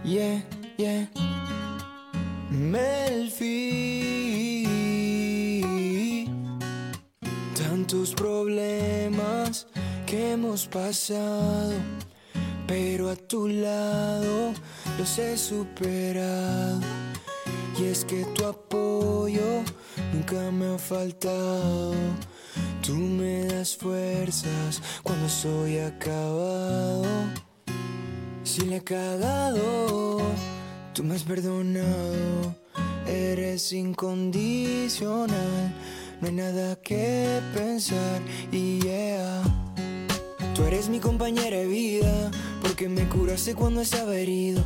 Yeah, yeah. Melfi. Tantos problemas que hemos pasado, pero a tu lado los he superado. Y es que tu apoyo nunca me ha faltado. Tú me das fuerzas cuando soy acabado. Si le he cagado, tú me has perdonado. Eres incondicional, no hay nada que pensar. Y yeah, tú eres mi compañera de vida, porque me curaste cuando estaba herido.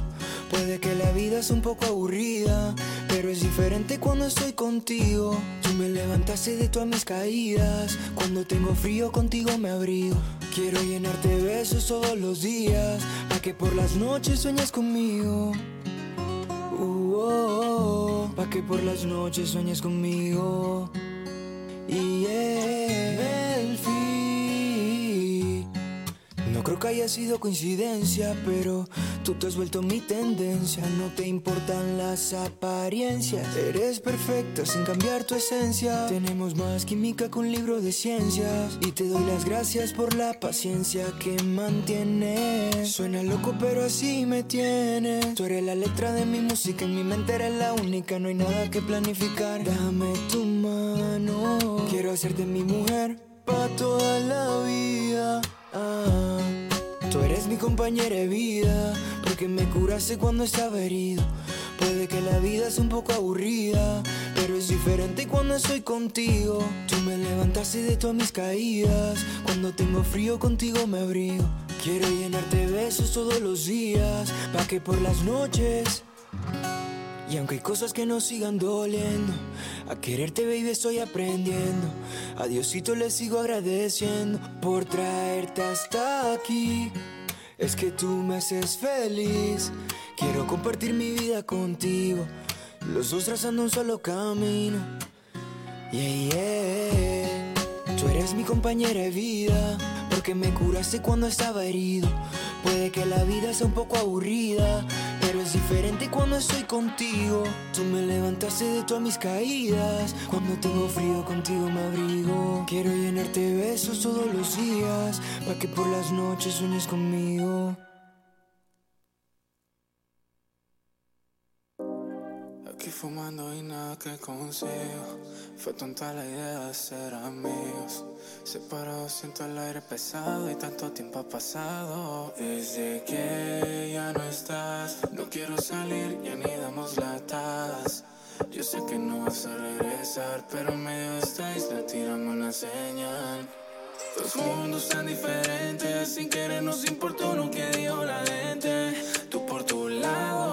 Puede que la vida es un poco aburrida, pero es diferente cuando estoy contigo. Tú me levantaste de todas mis caídas. Cuando tengo frío contigo me abrigo. Quiero llenarte de besos todos los días, para que por las noches sueñes conmigo. Uh, oh, oh, pa' que por las noches sueñes conmigo. Y yeah, Melfi. Creo que haya sido coincidencia, pero tú te has vuelto mi tendencia. No te importan las apariencias. Eres perfecta sin cambiar tu esencia. Tenemos más química que un libro de ciencias. Y te doy las gracias por la paciencia que mantienes. Suena loco, pero así me tienes. Tú eres la letra de mi música, en mi mente eres la única. No hay nada que planificar. Dame tu mano. Quiero hacerte mi mujer pa' toda la vida. Ah. Tú eres mi compañera de vida, porque me curaste cuando estaba herido. Puede que la vida es un poco aburrida, pero es diferente cuando estoy contigo. Tú me levantaste de todas mis caídas, cuando tengo frío contigo me abrigo. Quiero llenarte de besos todos los días, pa' que por las noches y aunque hay cosas que nos sigan doliendo, a quererte, baby, estoy aprendiendo. A Diosito le sigo agradeciendo por traerte hasta aquí. Es que tú me haces feliz. Quiero compartir mi vida contigo. Los dos trazando un solo camino. Yeah, yeah. Tú eres mi compañera de vida. Porque me curaste cuando estaba herido. Puede que la vida sea un poco aburrida. Es diferente cuando estoy contigo. Tú me levantaste de todas mis caídas. Cuando tengo frío contigo me abrigo. Quiero llenarte de besos todos los días. Para que por las noches sueñes conmigo. Aquí fumando y nada que consigo. Fue tonta la idea de ser amigos. Separados siento el aire pesado y tanto tiempo ha pasado. Desde que ya no estás, no quiero salir, ya ni damos latas. Yo sé que no vas a regresar, pero en medio de esta isla tirame una señal. Dos mundos tan diferentes, sin querer nos importó uno que dio la gente. Tú por tu lado,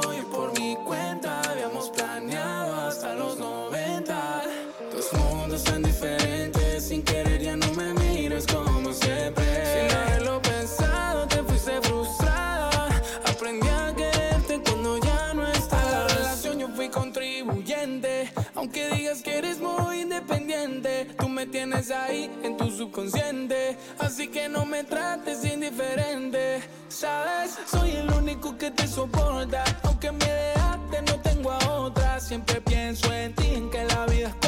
sin querer ya no me mires como siempre. Sin haberlo pensado, te fuiste frustrada. Aprendí a quererte cuando ya no estás. A la relación yo fui contribuyente, aunque digas que eres muy independiente. Tú me tienes ahí en tu subconsciente, así que no me trates indiferente. Sabes, soy el único que te soporta, aunque me dejaste no tengo a otra. Siempre pienso en ti, en que la vida es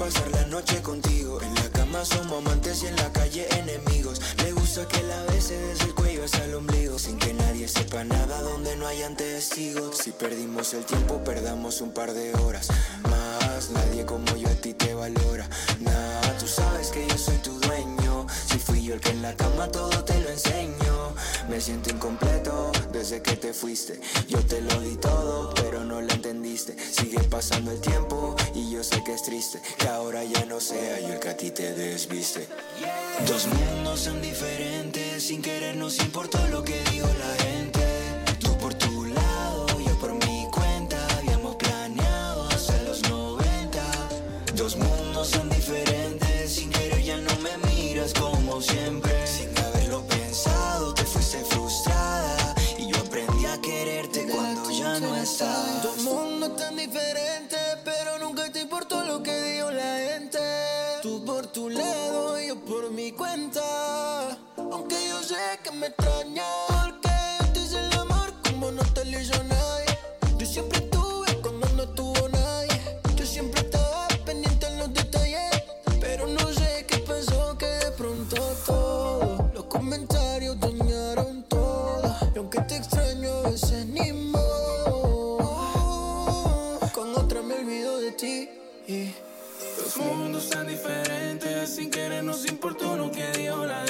pasar la noche contigo. En la cama somos amantes y en la calle enemigos. Le gusta que la bese desde el cuello hasta el ombligo Sin que nadie sepa nada donde no hayan testigos. Si perdimos el tiempo perdamos un par de horas. Más nadie como yo a ti te valora. Nah, tú sabes que yo soy tu dueño. Si fui yo el que en la cama todo te lo enseño. Me siento incompleto desde que te fuiste. Yo te lo di todo pero no lo entendiste. Sigue pasando el tiempo y yo sé que es triste Que ahora ya no sea yo el que a ti te desviste. Dos mundos son diferentes Sin querer nos importó lo que dijo la gente. Tú por tu lado, yo por mi cuenta Habíamos planeado hasta los 90 Dos mundos son diferentes Sin querer ya no me miras como siempre. Sin haberlo pensado te fuiste frustrada Y yo aprendí a quererte cuando ya no estás que me extrañas, porque yo te hice el amor como no te lo hizo nadie. Yo siempre estuve cuando no estuvo nadie. Yo siempre estaba pendiente en los detalles, pero no sé qué pasó que de pronto todo. Los comentarios dañaron todo. Y aunque te extraño, a veces ni modo. Con otra me olvido de ti. Dos mundos tan diferentes, sin querer nos importó lo que dio la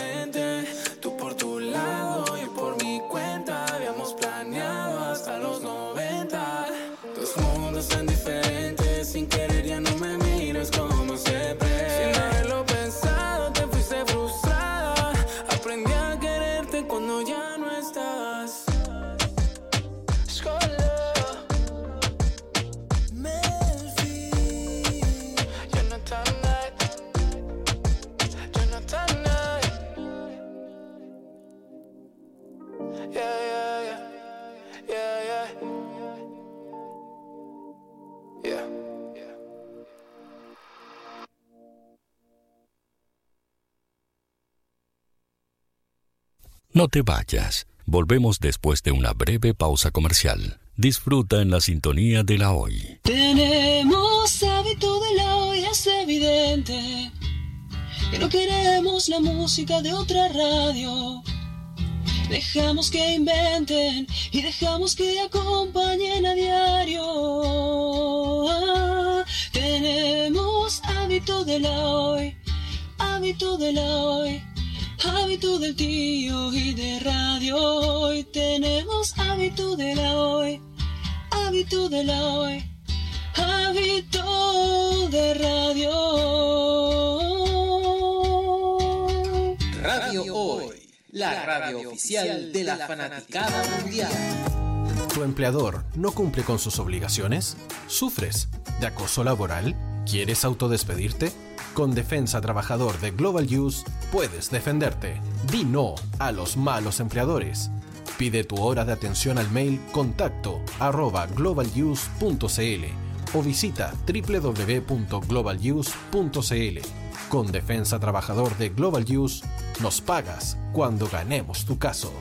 No te vayas. Volvemos después de una breve pausa comercial. Disfruta en la sintonía de la hoy. Tenemos hábito de la hoy, es evidente que no queremos la música de otra radio. Dejamos que inventen y dejamos que acompañen a diario. Ah, tenemos hábito de la hoy, hábito de la hoy. Hábito del tío y de radio hoy tenemos hábito de la hoy, hábito de la hoy, hábito de radio. Radio Hoy, la radio oficial de la fanaticada mundial. ¿Tu empleador no cumple con sus obligaciones? ¿Sufres de acoso laboral? ¿Quieres autodespedirte? Con Defensa Trabajador de Global Use puedes defenderte. Di no a los malos empleadores. Pide tu hora de atención al mail contacto arroba o visita www.globaluse.cl. Con Defensa Trabajador de Global Use, nos pagas cuando ganemos tu caso.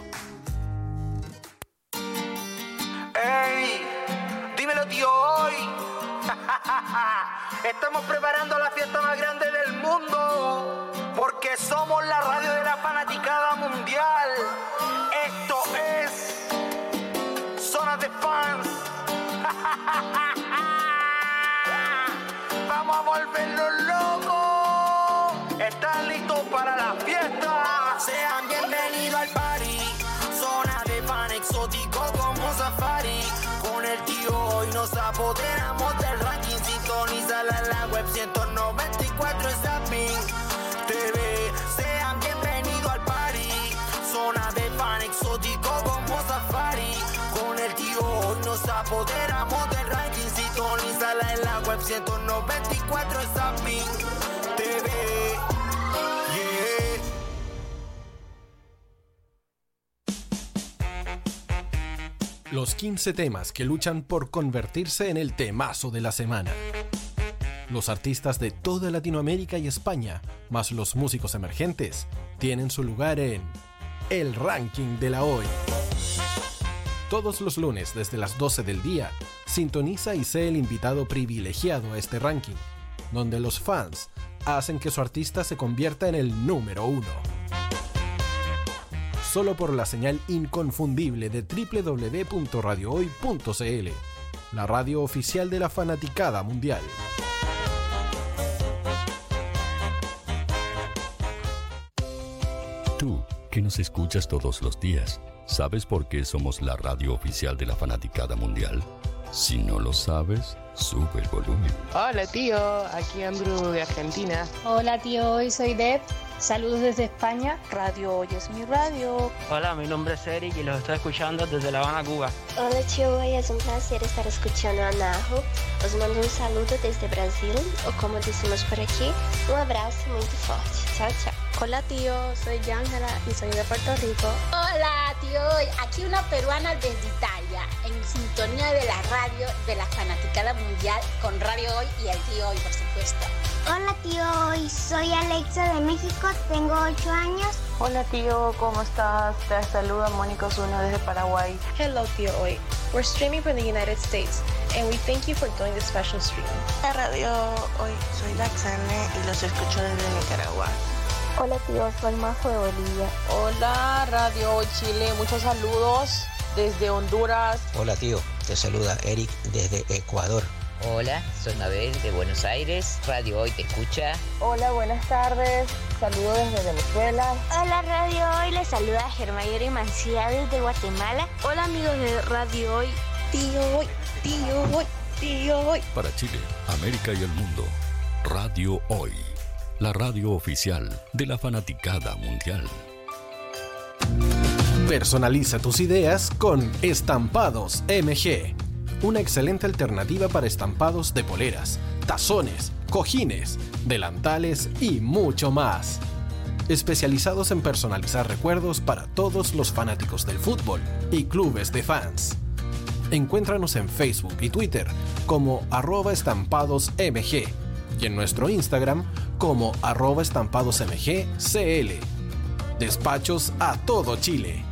194 Zapping TV. Yeah. Los 15 temas que luchan por convertirse en el temazo de la semana. Los artistas de toda Latinoamérica y España, más los músicos emergentes, tienen su lugar en el ranking de la hoy. Todos los lunes desde las 12 del día, sintoniza y sé el invitado privilegiado a este ranking, donde los fans hacen que su artista se convierta en el número uno solo por la señal inconfundible de www.radiohoy.cl, la radio oficial de la fanaticada mundial. Tú, que nos escuchas todos los días, ¿sabes por qué somos la radio oficial de la fanaticada mundial? Si no lo sabes, sube el volumen. Hola tío, aquí Andrew de Argentina. Hola tío, hoy soy Deb. Saludos desde España. Radio Hoy es mi radio. Hola, mi nombre es Eric y los estoy escuchando desde La Habana, Cuba. Hola tío, hoy es un placer estar escuchando a Najo. Os mando un saludo desde Brasil, o como decimos por aquí, un abrazo muy fuerte. Chao, chao. Hola tío, soy Ángela y soy de Puerto Rico. Hola tío, aquí una peruana desde Italia, en sintonía de la radio de la fanaticada mundial con Radio Hoy y el tío Hoy, por supuesto. Hola tío, Hoy soy Alexa de México, tengo 8 años. Hola tío, ¿cómo estás? Te saluda Mónica Osuna desde Paraguay. Hello tío Hoy. We're streaming from the United States and we thank you for doing this special stream. La radio Hoy, soy Laxane y los escucho desde Nicaragua. Hola tío, soy Majo de Bolivia. Hola Radio Hoy Chile, muchos saludos desde Honduras. Hola tío, te saluda Eric desde Ecuador. Hola, soy Mabel de Buenos Aires. Radio Hoy te escucha. Hola, buenas tardes. Saludos desde Venezuela. Hola Radio Hoy, les saluda Germayori Mancía desde Guatemala. Hola amigos de Radio Hoy. Tío Hoy, tío Hoy, tío Hoy. Para Chile, América y el mundo, Radio Hoy. La radio oficial de la fanaticada mundial. Personaliza tus ideas con Estampados MG. Una excelente alternativa para estampados de poleras, tazones, cojines, delantales y mucho más. Especializados en personalizar recuerdos para todos los fanáticos del fútbol y clubes de fans. Encuéntranos en Facebook y Twitter como arroba estampadosmg y en nuestro Instagram como arroba estampadosmgcl. Despachos a todo Chile.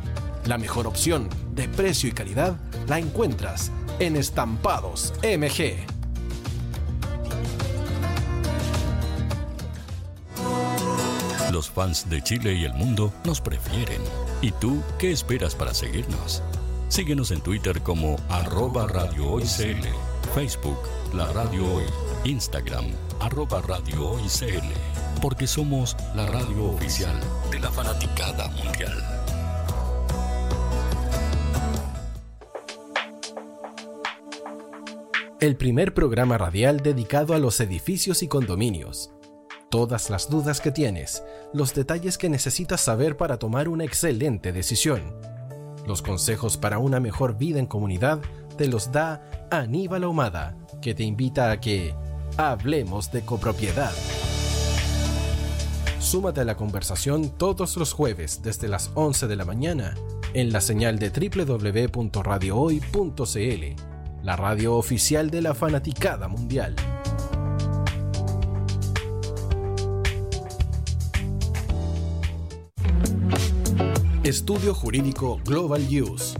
La mejor opción de precio y calidad la encuentras en Estampados MG. Los fans de Chile y el mundo nos prefieren. ¿Y tú qué esperas para seguirnos? Síguenos en Twitter como arroba Radio Facebook La Radio Hoy, Instagram arroba Radio Hoy CL, porque somos la radio oficial de la fanaticada mundial. El primer programa radial dedicado a los edificios y condominios. Todas las dudas que tienes, los detalles que necesitas saber para tomar una excelente decisión. Los consejos para una mejor vida en comunidad te los da Aníbal Ahumada, que te invita a que hablemos de copropiedad. Súmate a la conversación todos los jueves desde las 11 de la mañana en la señal de www.radiohoy.cl, la radio oficial de la fanaticada mundial. Estudio Jurídico Global Use.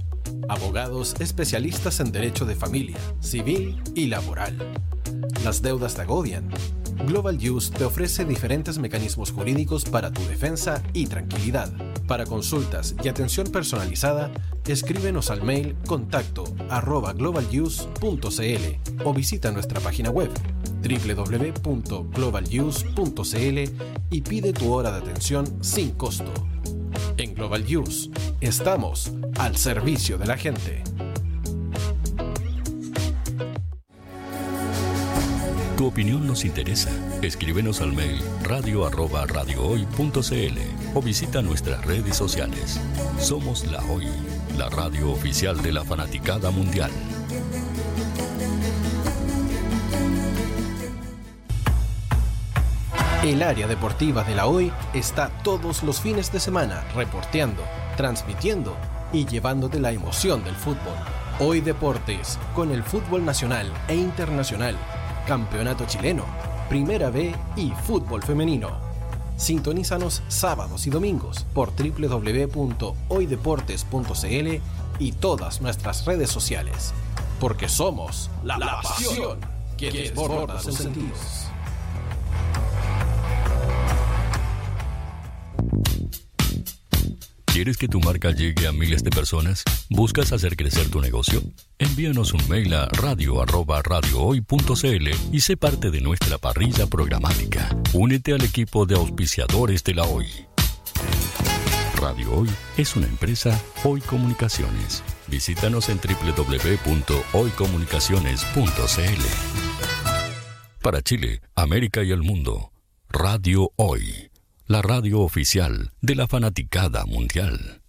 Abogados especialistas en derecho de familia, civil y laboral. Las deudas te agobian Global Use te ofrece diferentes mecanismos jurídicos para tu defensa y tranquilidad. Para consultas y atención personalizada, escríbenos al mail contacto arroba o visita nuestra página web www.globaluse.cl y pide tu hora de atención sin costo. En Global Use, estamos al servicio de la gente. Tu opinión nos interesa. Escríbenos al mail radio arroba radiohoy.cl o visita nuestras redes sociales. Somos La Hoy, la radio oficial de la fanaticada mundial. El área deportiva de la Hoy está todos los fines de semana reporteando, transmitiendo y llevándote la emoción del fútbol. Hoy Deportes, con el fútbol nacional e internacional Campeonato Chileno, Primera B y Fútbol Femenino. Sintonízanos sábados y domingos por www.hoydeportes.cl y todas nuestras redes sociales. Porque somos la, pasión que desborda sus sentidos. ¿Quieres que tu marca llegue a miles de personas? ¿Buscas hacer crecer tu negocio? Envíanos un mail a radio@radiohoy.cl y sé parte de nuestra parrilla programática. Únete al equipo de auspiciadores de la Hoy. Radio Hoy es una empresa Hoy Comunicaciones. Visítanos en www.hoycomunicaciones.cl. Para Chile, América y el mundo, Radio Hoy la radio oficial de la fanaticada mundial.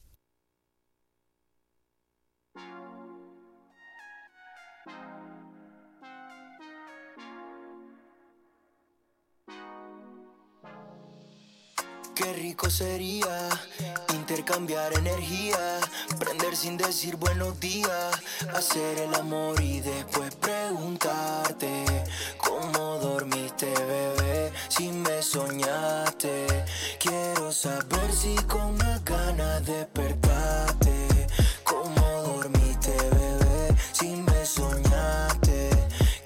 Qué rico sería intercambiar energía, prender sin decir buenos días, hacer el amor y después preguntarte cómo dormiste, bebé, si me soñaste. Quiero saber si con más ganas despertaste, cómo dormiste, bebé, si me soñaste.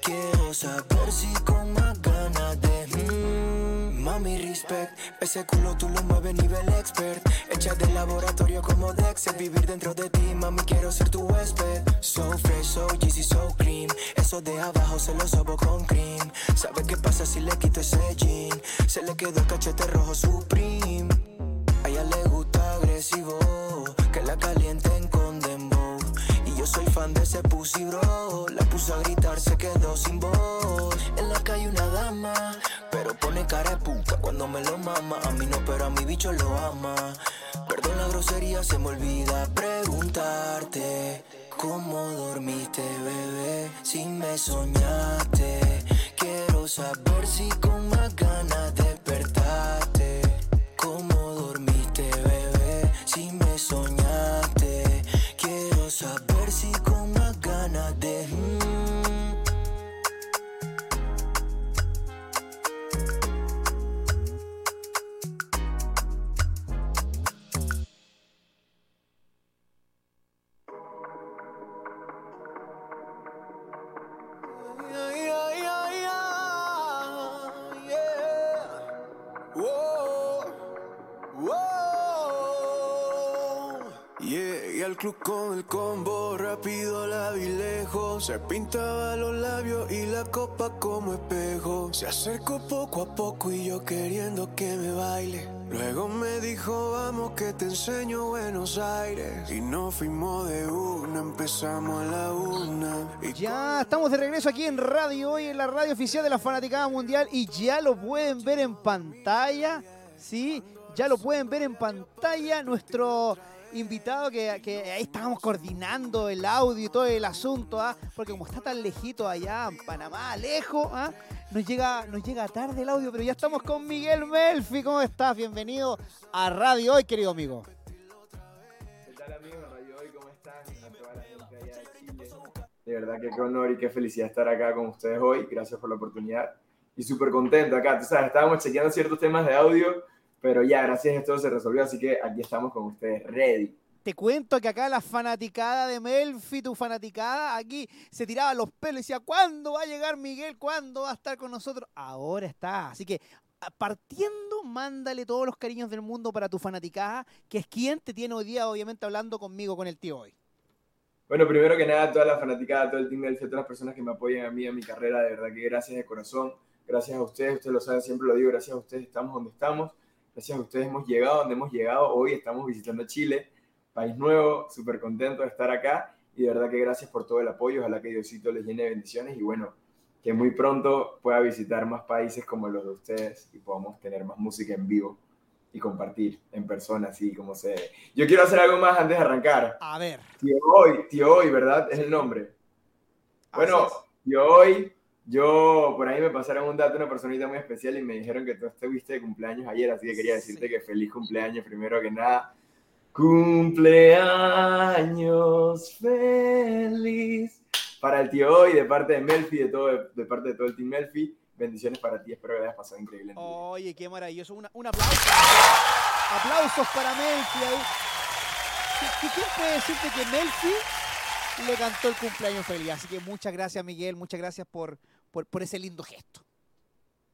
Quiero saber si con más ganas de mm, mami respect, ese culo tú lo mueves nivel expert, hecha de laboratorio como Dexter, vivir dentro de ti, mami quiero ser tu huésped. So fresh, so juicy, so cream, eso de abajo se lo sobo con cream. ¿Sabes qué pasa si le quito ese jean? Se le quedó el cachete rojo supreme. A ella le gusta agresivo, que la. Y yo soy fan de ese pussy bro. La puso a gritar, se quedó sin voz. En la calle una dama, pero pone cara de puta cuando me lo mama. A mí no, pero a mi bicho lo ama. Perdón la grosería, se me olvida preguntarte. ¿Cómo dormiste, bebé? Si me soñaste, quiero saber si con más ganas despertaste. ¿Cómo dormiste, bebé? Si me soñaste, el combo, rápido la vi lejos. Se pintaba los labios y la copa como espejo. Se acercó poco a poco y yo queriendo que me baile. Luego me dijo, vamos que te enseño Buenos Aires. Y nos fuimos de una, empezamos a la una. Y Ya estamos de regreso aquí en Radio Hoy, en la radio oficial de la Fanaticada Mundial y ya lo pueden ver en pantalla, ¿sí? Ya lo pueden ver en pantalla nuestro invitado que, ahí estábamos coordinando el audio y todo el asunto, ¿ah? porque como está tan lejito allá en Panamá, lejos, ¿ah? nos, llega, nos llega tarde el audio, pero ya estamos con Miguel Melfi. ¿Cómo estás? Bienvenido a Radio Hoy, querido amigo. ¿Qué tal, amigos de Radio Hoy? ¿Cómo están? A toda la gente allá de Chile. De verdad que qué honor y qué felicidad estar acá con ustedes hoy. Gracias por la oportunidad. Y súper contento acá. Tú sabes, estábamos chequeando ciertos temas de audio pero ya, gracias a esto se resolvió, así que aquí estamos con ustedes, ready. Te cuento que acá la fanaticada de Melfi, tu fanaticada, aquí se tiraba los pelos y decía, ¿cuándo va a llegar Miguel? ¿Cuándo va a estar con nosotros? Ahora está. Así que partiendo, mándale todos los cariños del mundo para tu fanaticada, que es quien te tiene hoy día, obviamente, hablando conmigo, con el tío hoy. Bueno, primero que nada, toda la fanaticada, todo el team Melfi, todas las personas que me apoyan a mí, en mi carrera, de verdad que gracias de corazón. Gracias a ustedes, ustedes lo saben, siempre lo digo, gracias a ustedes estamos donde estamos Gracias a ustedes hemos llegado donde hemos llegado. Hoy estamos visitando Chile, país nuevo, súper contento de estar acá y de verdad que gracias por todo el apoyo. Ojalá que Diosito les llene de bendiciones y bueno, que muy pronto pueda visitar más países como los de ustedes y podamos tener más música en vivo y compartir en persona, así como se Yo quiero hacer algo más antes de arrancar. A ver. Tío Hoy, Tío Hoy, ¿verdad? Es el nombre. Bueno, Tío Hoy yo, por ahí me pasaron un dato, una personita muy especial y me dijeron que tú estuviste de cumpleaños ayer, así que quería decirte que feliz cumpleaños primero que nada. Cumpleaños feliz para el tío hoy, de parte de Melfi, de, todo, de parte de todo el team Melfi. Bendiciones para ti, espero que hayas pasado increíble. Oye, qué maravilloso. un aplauso. Aplausos para Melfi. ¿Qué, ¿Quién puede decirte que Melfi le cantó el cumpleaños feliz? Así que muchas gracias, Miguel. Muchas gracias por, por, ese lindo gesto.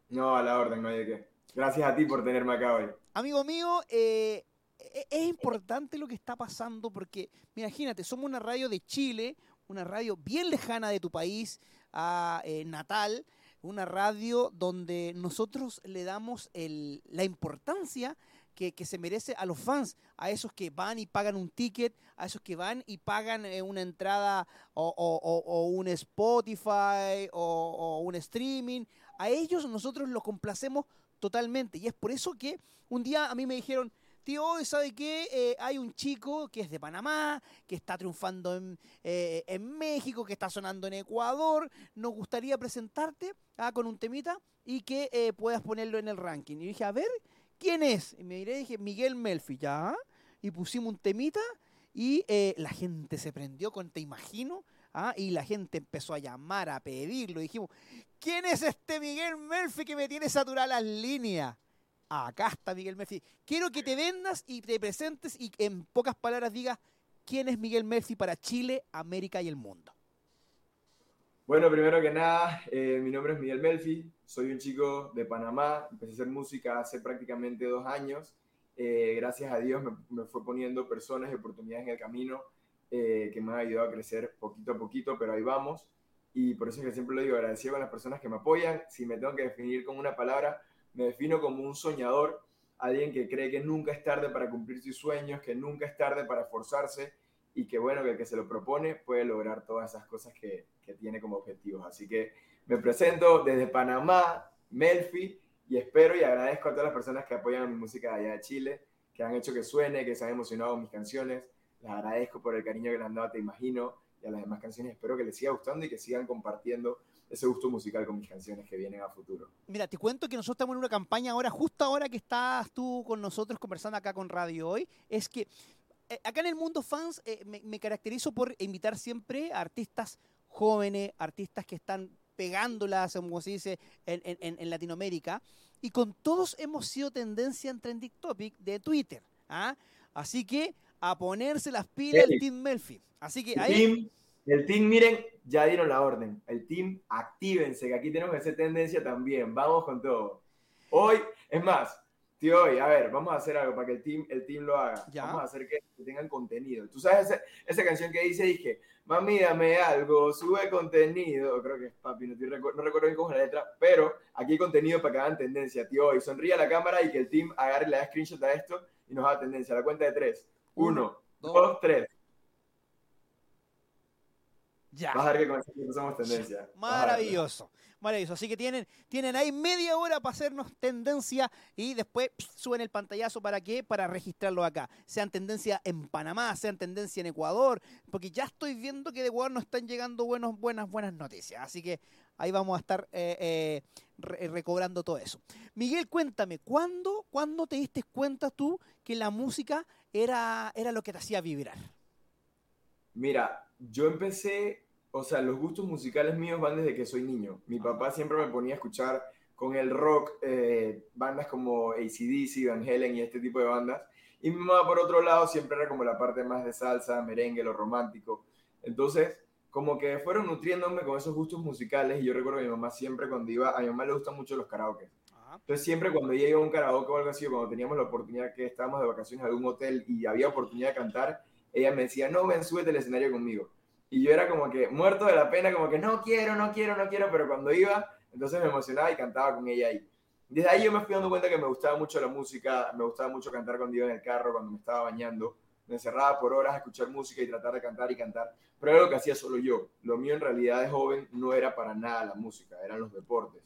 No, a la orden, no hay de qué. Gracias a ti por tenerme acá hoy. Amigo mío, eh, e-, es importante lo que está pasando porque, imagínate, somos una radio de Chile, una radio bien lejana de tu país a, eh, natal, una radio donde nosotros le damos la importancia que, se merece a los fans, a esos que van y pagan un ticket, a esos que van y pagan eh, una entrada o, un Spotify o, un streaming. A ellos nosotros los complacemos totalmente. Y es por eso que un día a mí me dijeron, tío, ¿sabe qué? Eh, hay un chico que es de Panamá, que está triunfando en, eh, México, que está sonando en Ecuador. Nos gustaría presentarte ah, con un temita y que puedas ponerlo en el ranking. Y dije, a ver, ¿quién es? Y me diré, dije, Miguel Melfi, ya. Y pusimos un temita y eh, la gente se prendió con Te Imagino. ¿ah? Y la gente empezó a llamar, a pedirlo. dijimos, ¿quién es este Miguel Melfi que me tiene saturada las líneas? Acá está Miguel Melfi. Quiero que te vendas y te presentes y en pocas palabras digas quién es Miguel Melfi para Chile, América y el mundo. Bueno, primero que nada, eh, mi nombre es Miguel Melfi, soy un chico de Panamá, empecé a hacer música hace prácticamente dos años. Eh, gracias a Dios me, fue poniendo personas y oportunidades en el camino eh, que me han ayudado a crecer poquito a poquito, pero ahí vamos. Y por eso es que siempre lo digo, agradecido a las personas que me apoyan. Si me tengo que definir con una palabra, me defino como un soñador, alguien que cree que nunca es tarde para cumplir sus sueños, que nunca es tarde para esforzarse y que bueno, que el que se lo propone puede lograr todas esas cosas que, que tiene como objetivos. Así que me presento desde Panamá, Melfi, y espero y agradezco a todas las personas que apoyan mi música allá de Chile, que han hecho que suene, que se han emocionado mis canciones. Les agradezco por el cariño que le han dado, te imagino, y a las demás canciones. Espero que les siga gustando y que sigan compartiendo ese gusto musical con mis canciones que vienen a futuro. Mira, te cuento que nosotros estamos en una campaña ahora, justo ahora que estás tú con nosotros conversando acá con Radio Hoy, es que eh, acá en el mundo fans eh, me, caracterizo por invitar siempre a artistas jóvenes, artistas que están pegándolas, como se dice, en, Latinoamérica. Y con todos hemos sido tendencia en Trending Topic de Twitter. ¿ah? Así que a ponerse las pilas el Team Melfi. Así que ahí... el team, miren, ya dieron la orden. El team, actívense, que aquí tenemos esa tendencia también. Vamos con todo. Hoy, es más, Tío, a ver, vamos a hacer algo para que el team, el team lo haga. Vamos a hacer que, tengan contenido. Tú sabes esa, canción que dice, dije, mami, dame algo, sube contenido. Creo que es papi, no, recuerdo bien cómo es la letra, pero aquí hay contenido para que hagan tendencia, tío. Y sonríe a la cámara y que el team agarre, le da screenshot a esto y nos haga tendencia. la cuenta de tres. Uno, dos, tres. Ya. Vas a ver que con ese tiempo somos tendencia. Maravilloso. Maravilloso. Así que tienen, tienen ahí media hora para hacernos tendencia y después suben el pantallazo para qué? Para registrarlo acá. Sean tendencia en Panamá, sean tendencia en Ecuador, porque ya estoy viendo que de Ecuador nos están llegando buenos, buenas, buenas noticias. Así que ahí vamos a estar eh, eh, recobrando todo eso. Miguel, cuéntame, ¿cuándo, ¿cuándo te diste cuenta tú que la música era, era lo que te hacía vibrar? Mira, yo empecé o sea, los gustos musicales míos van desde que soy niño. Mi papá siempre me ponía a escuchar con el rock eh, bandas como ACDC, Van Halen y este tipo de bandas. Y mi mamá, por otro lado, siempre era como la parte más de salsa, merengue, lo romántico. Entonces, como que fueron nutriéndome con esos gustos musicales. Y yo recuerdo que mi mamá siempre cuando iba, a mi mamá le gustan mucho los karaoke. Entonces, siempre cuando ella iba a un karaoke o algo así, o cuando teníamos la oportunidad que estábamos de vacaciones en algún hotel y había oportunidad de cantar, ella me decía, no, ven, súbete al escenario conmigo. Y yo era como que muerto de la pena, como que no quiero, no quiero, no quiero, pero cuando iba, entonces me emocionaba y cantaba con ella ahí. Desde ahí yo me fui dando cuenta que me gustaba mucho la música, me gustaba mucho cantar cuando iba en el carro, cuando me estaba bañando. Me encerraba por horas a escuchar música y tratar de cantar y cantar, pero era lo que hacía solo yo. Lo mío en realidad de joven no era para nada la música, eran los deportes.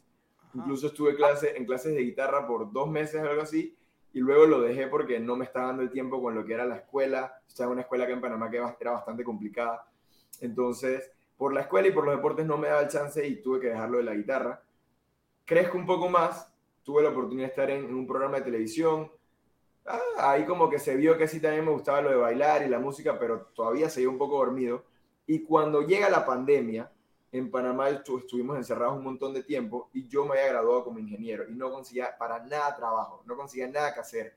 Incluso estuve clase, en clases de guitarra por dos meses o algo así, y luego lo dejé porque no me estaba dando el tiempo con lo que era la escuela. Estaba en una escuela que en Panamá que era bastante complicada entonces, por la escuela y por los deportes no me daba el chance y tuve que dejarlo de la guitarra. Crezco un poco más, tuve la oportunidad de estar en, un programa de televisión. Ah, ahí como que se vio que sí también me gustaba lo de bailar y la música, pero todavía seguía un poco dormido. Y cuando llega la pandemia, en Panamá estuvimos encerrados un montón de tiempo y yo me había graduado como ingeniero y no conseguía para nada trabajo, no conseguía nada que hacer.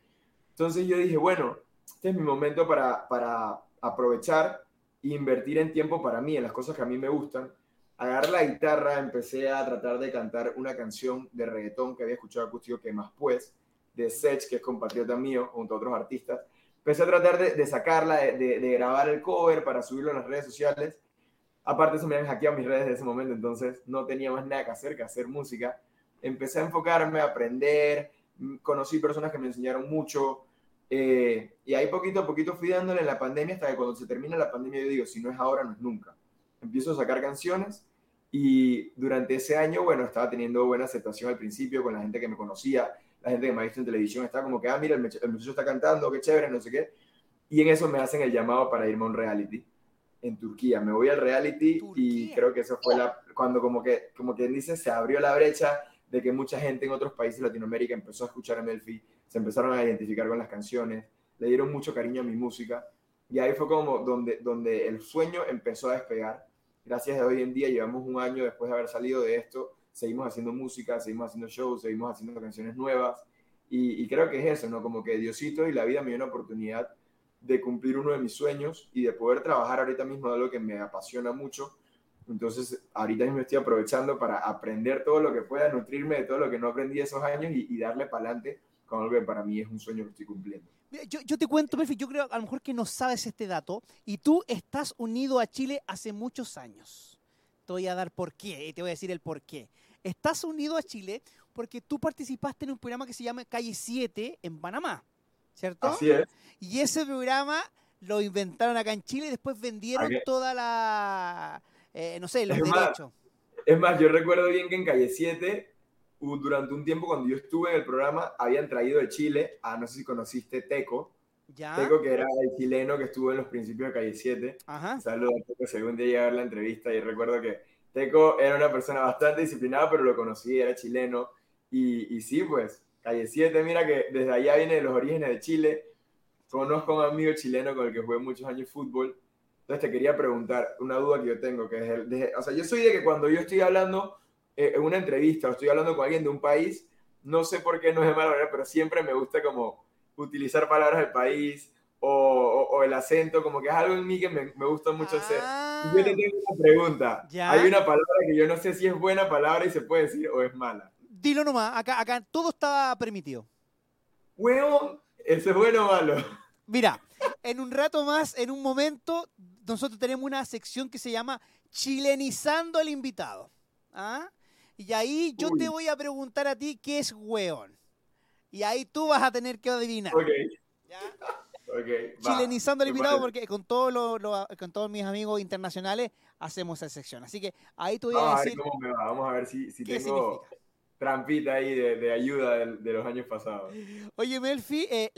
Entonces yo dije, bueno, este es mi momento para, aprovechar invertir en tiempo para mí, en las cosas que a mí me gustan. Agarré la guitarra, empecé a tratar de cantar una canción de reggaetón que había escuchado acústico que más pues, de Sech, que es compatriota mío, junto a otros artistas. Empecé a tratar de, sacarla, de, grabar el cover para subirlo en las redes sociales. Aparte, se me habían hackeado mis redes de ese momento, entonces no tenía más nada que hacer que hacer música. Empecé a enfocarme, a aprender, conocí personas que me enseñaron mucho, eh, y ahí poquito a poquito fui dándole en la pandemia hasta que cuando se termina la pandemia yo digo, si no es ahora, no es nunca. Empiezo a sacar canciones y durante ese año, bueno, estaba teniendo buena aceptación al principio con la gente que me conocía, la gente que me ha visto en televisión, estaba como que, ah, mira, el muchacho está cantando, qué chévere, no sé qué. Y en eso me hacen el llamado para irme a un reality en Turquía. Me voy al reality y creo que eso fue la, cuando como que, como quien dice, se abrió la brecha de que mucha gente en otros países de Latinoamérica empezó a escuchar a Melfi, se empezaron a identificar con las canciones, le dieron mucho cariño a mi música y ahí fue como donde, donde el sueño empezó a despegar. Gracias a hoy en día, llevamos un año después de haber salido de esto, seguimos haciendo música, seguimos haciendo shows, seguimos haciendo canciones nuevas y, y creo que es eso, ¿no? Como que Diosito y la vida me dio una oportunidad de cumplir uno de mis sueños y de poder trabajar ahorita mismo de algo que me apasiona mucho entonces, ahorita mismo estoy aprovechando para aprender todo lo que pueda, nutrirme de todo lo que no aprendí esos años y, darle para adelante con algo que para mí es un sueño que estoy cumpliendo. Yo, yo, te cuento, Melfi, yo creo a lo mejor que no sabes este dato y tú estás unido a Chile hace muchos años. Te voy a dar por qué y te voy a decir el por qué. Estás unido a Chile porque tú participaste en un programa que se llama Calle 7 en Panamá, ¿cierto? Así es. Y ese programa lo inventaron acá en Chile y después vendieron toda la eh, no sé, los es derechos. Más, es más, yo recuerdo bien que en Calle 7, durante un tiempo cuando yo estuve en el programa, habían traído de Chile a, no sé si conociste, Teco. ¿Ya? Teco, que era el chileno que estuvo en los principios de Calle 7. Saludos a Teco, si algún día llega a ver la entrevista. Y recuerdo que Teco era una persona bastante disciplinada, pero lo conocí, era chileno. Y, y sí, pues, Calle 7, mira que desde allá viene los orígenes de Chile. Conozco a un amigo chileno con el que jugué muchos años fútbol entonces te quería preguntar una duda que yo tengo, que es el, o sea, yo soy de que cuando yo estoy hablando eh, en una entrevista o estoy hablando con alguien de un país, no sé por qué no es de mala manera, pero siempre me gusta como utilizar palabras del país o, o, el acento, como que es algo en mí que me, me gusta mucho hacer. Y yo te tengo una pregunta. Hay una palabra que yo no sé si es buena palabra y se puede decir o es mala. Dilo nomás, acá, acá todo está permitido. Huevo, ¿eso es bueno o malo? Mira, en un rato más, en un momento, nosotros tenemos una sección que se llama Chilenizando al invitado. ¿Ah? Y ahí yo te voy a preguntar a ti qué es weón. Y ahí tú vas a tener que adivinar. Ok. chilenizando el invitado porque con, todos con todos mis amigos internacionales hacemos esa sección. Así que ahí tú voy a decir... cómo me va. Vamos a ver si, si tengo trampita ahí de, ayuda de, los años pasados. Oye, Melfi, eh,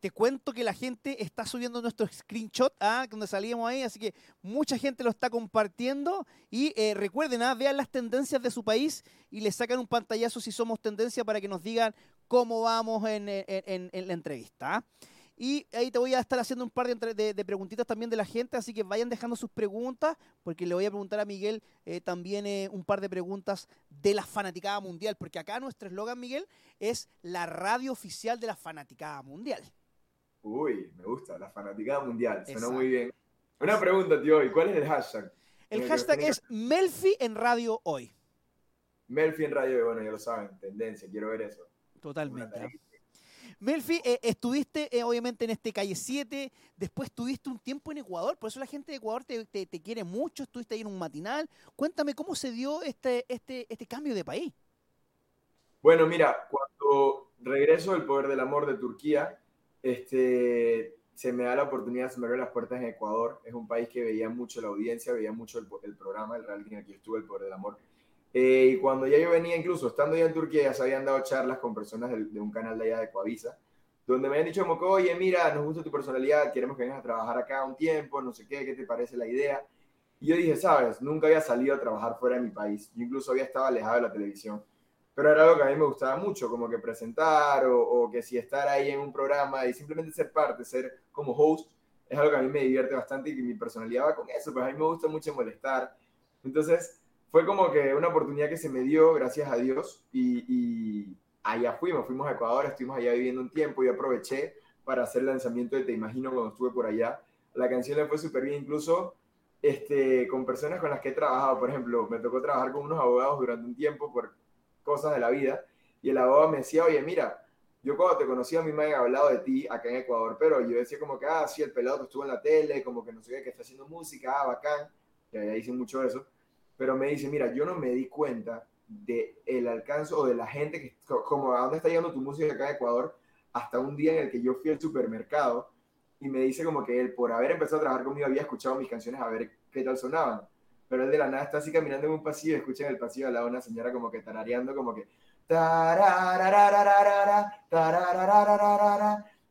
te, cuento que la gente está subiendo nuestro screenshot, ¿ah? donde salíamos ahí, así que mucha gente lo está compartiendo. Y eh, recuerden, ¿ah? vean las tendencias de su país y le sacan un pantallazo si somos tendencia para que nos digan cómo vamos en, en la entrevista. ¿ah? Y ahí te voy a estar haciendo un par de, preguntitas también de la gente, así que vayan dejando sus preguntas, porque le voy a preguntar a Miguel eh, también eh, un par de preguntas de la fanaticada mundial, porque acá nuestro eslogan, Miguel, es la radio oficial de la fanaticada mundial. Uy, me gusta, la fanaticada mundial, suena muy bien. Una pregunta, tío, ¿y cuál es el hashtag? El hashtag es Melfi en Radio Hoy. Melfi en Radio Hoy, bueno, ya lo saben, tendencia, quiero ver eso. Totalmente. Melfi, eh, estuviste eh, obviamente en este calle 7, después tuviste un tiempo en Ecuador, por eso la gente de Ecuador te, quiere mucho, estuviste ahí en un matinal. Cuéntame cómo se dio este, este, este cambio de país. Bueno, mira, cuando regreso del Poder del Amor de Turquía, este, se me da la oportunidad, se me abren las puertas en Ecuador. Es un país que veía mucho la audiencia, veía mucho el, programa, el reality en el que el Poder del Amor. Eh, y cuando ya yo venía, incluso estando ya en Turquía, ya se habían dado charlas con personas de, un canal de allá de Coavisa, donde me habían dicho como oye, mira, nos gusta tu personalidad, queremos que vengas a trabajar acá un tiempo, no sé qué, qué te parece la idea. Y yo dije, sabes, nunca había salido a trabajar fuera de mi país, yo incluso había estado alejado de la televisión, pero era algo que a mí me gustaba mucho, como que presentar o, o que si estar ahí en un programa y simplemente ser parte, ser como host, es algo que a mí me divierte bastante y que mi personalidad va con eso, pues a mí me gusta mucho molestar. Entonces, fue como que una oportunidad que se me dio, gracias a Dios, y, allá fuimos, fuimos a Ecuador, estuvimos allá viviendo un tiempo y aproveché para hacer el lanzamiento de Te Imagino cuando estuve por allá. La canción le fue súper bien, incluso este, con personas con las que he trabajado, por ejemplo, me tocó trabajar con unos abogados durante un tiempo por cosas de la vida, y el abogado me decía, oye, mira, yo cuando te conocí a mí me habían hablado de ti acá en Ecuador, pero yo decía como que, ah, sí, el pelado que estuvo en la tele, como que no sé qué, que está haciendo música, ah, bacán, que allá dicen mucho eso, pero me dice, mira, yo no me di cuenta de el alcance o de la gente que, como a dónde está llegando tu música acá en Ecuador, hasta un día en el que yo fui al supermercado y me dice como que él, por haber empezado a trabajar conmigo, había escuchado mis canciones a ver qué tal sonaban. Pero él de la nada está así caminando en un pasillo escucha en el pasillo a la una señora como que tarareando, como que...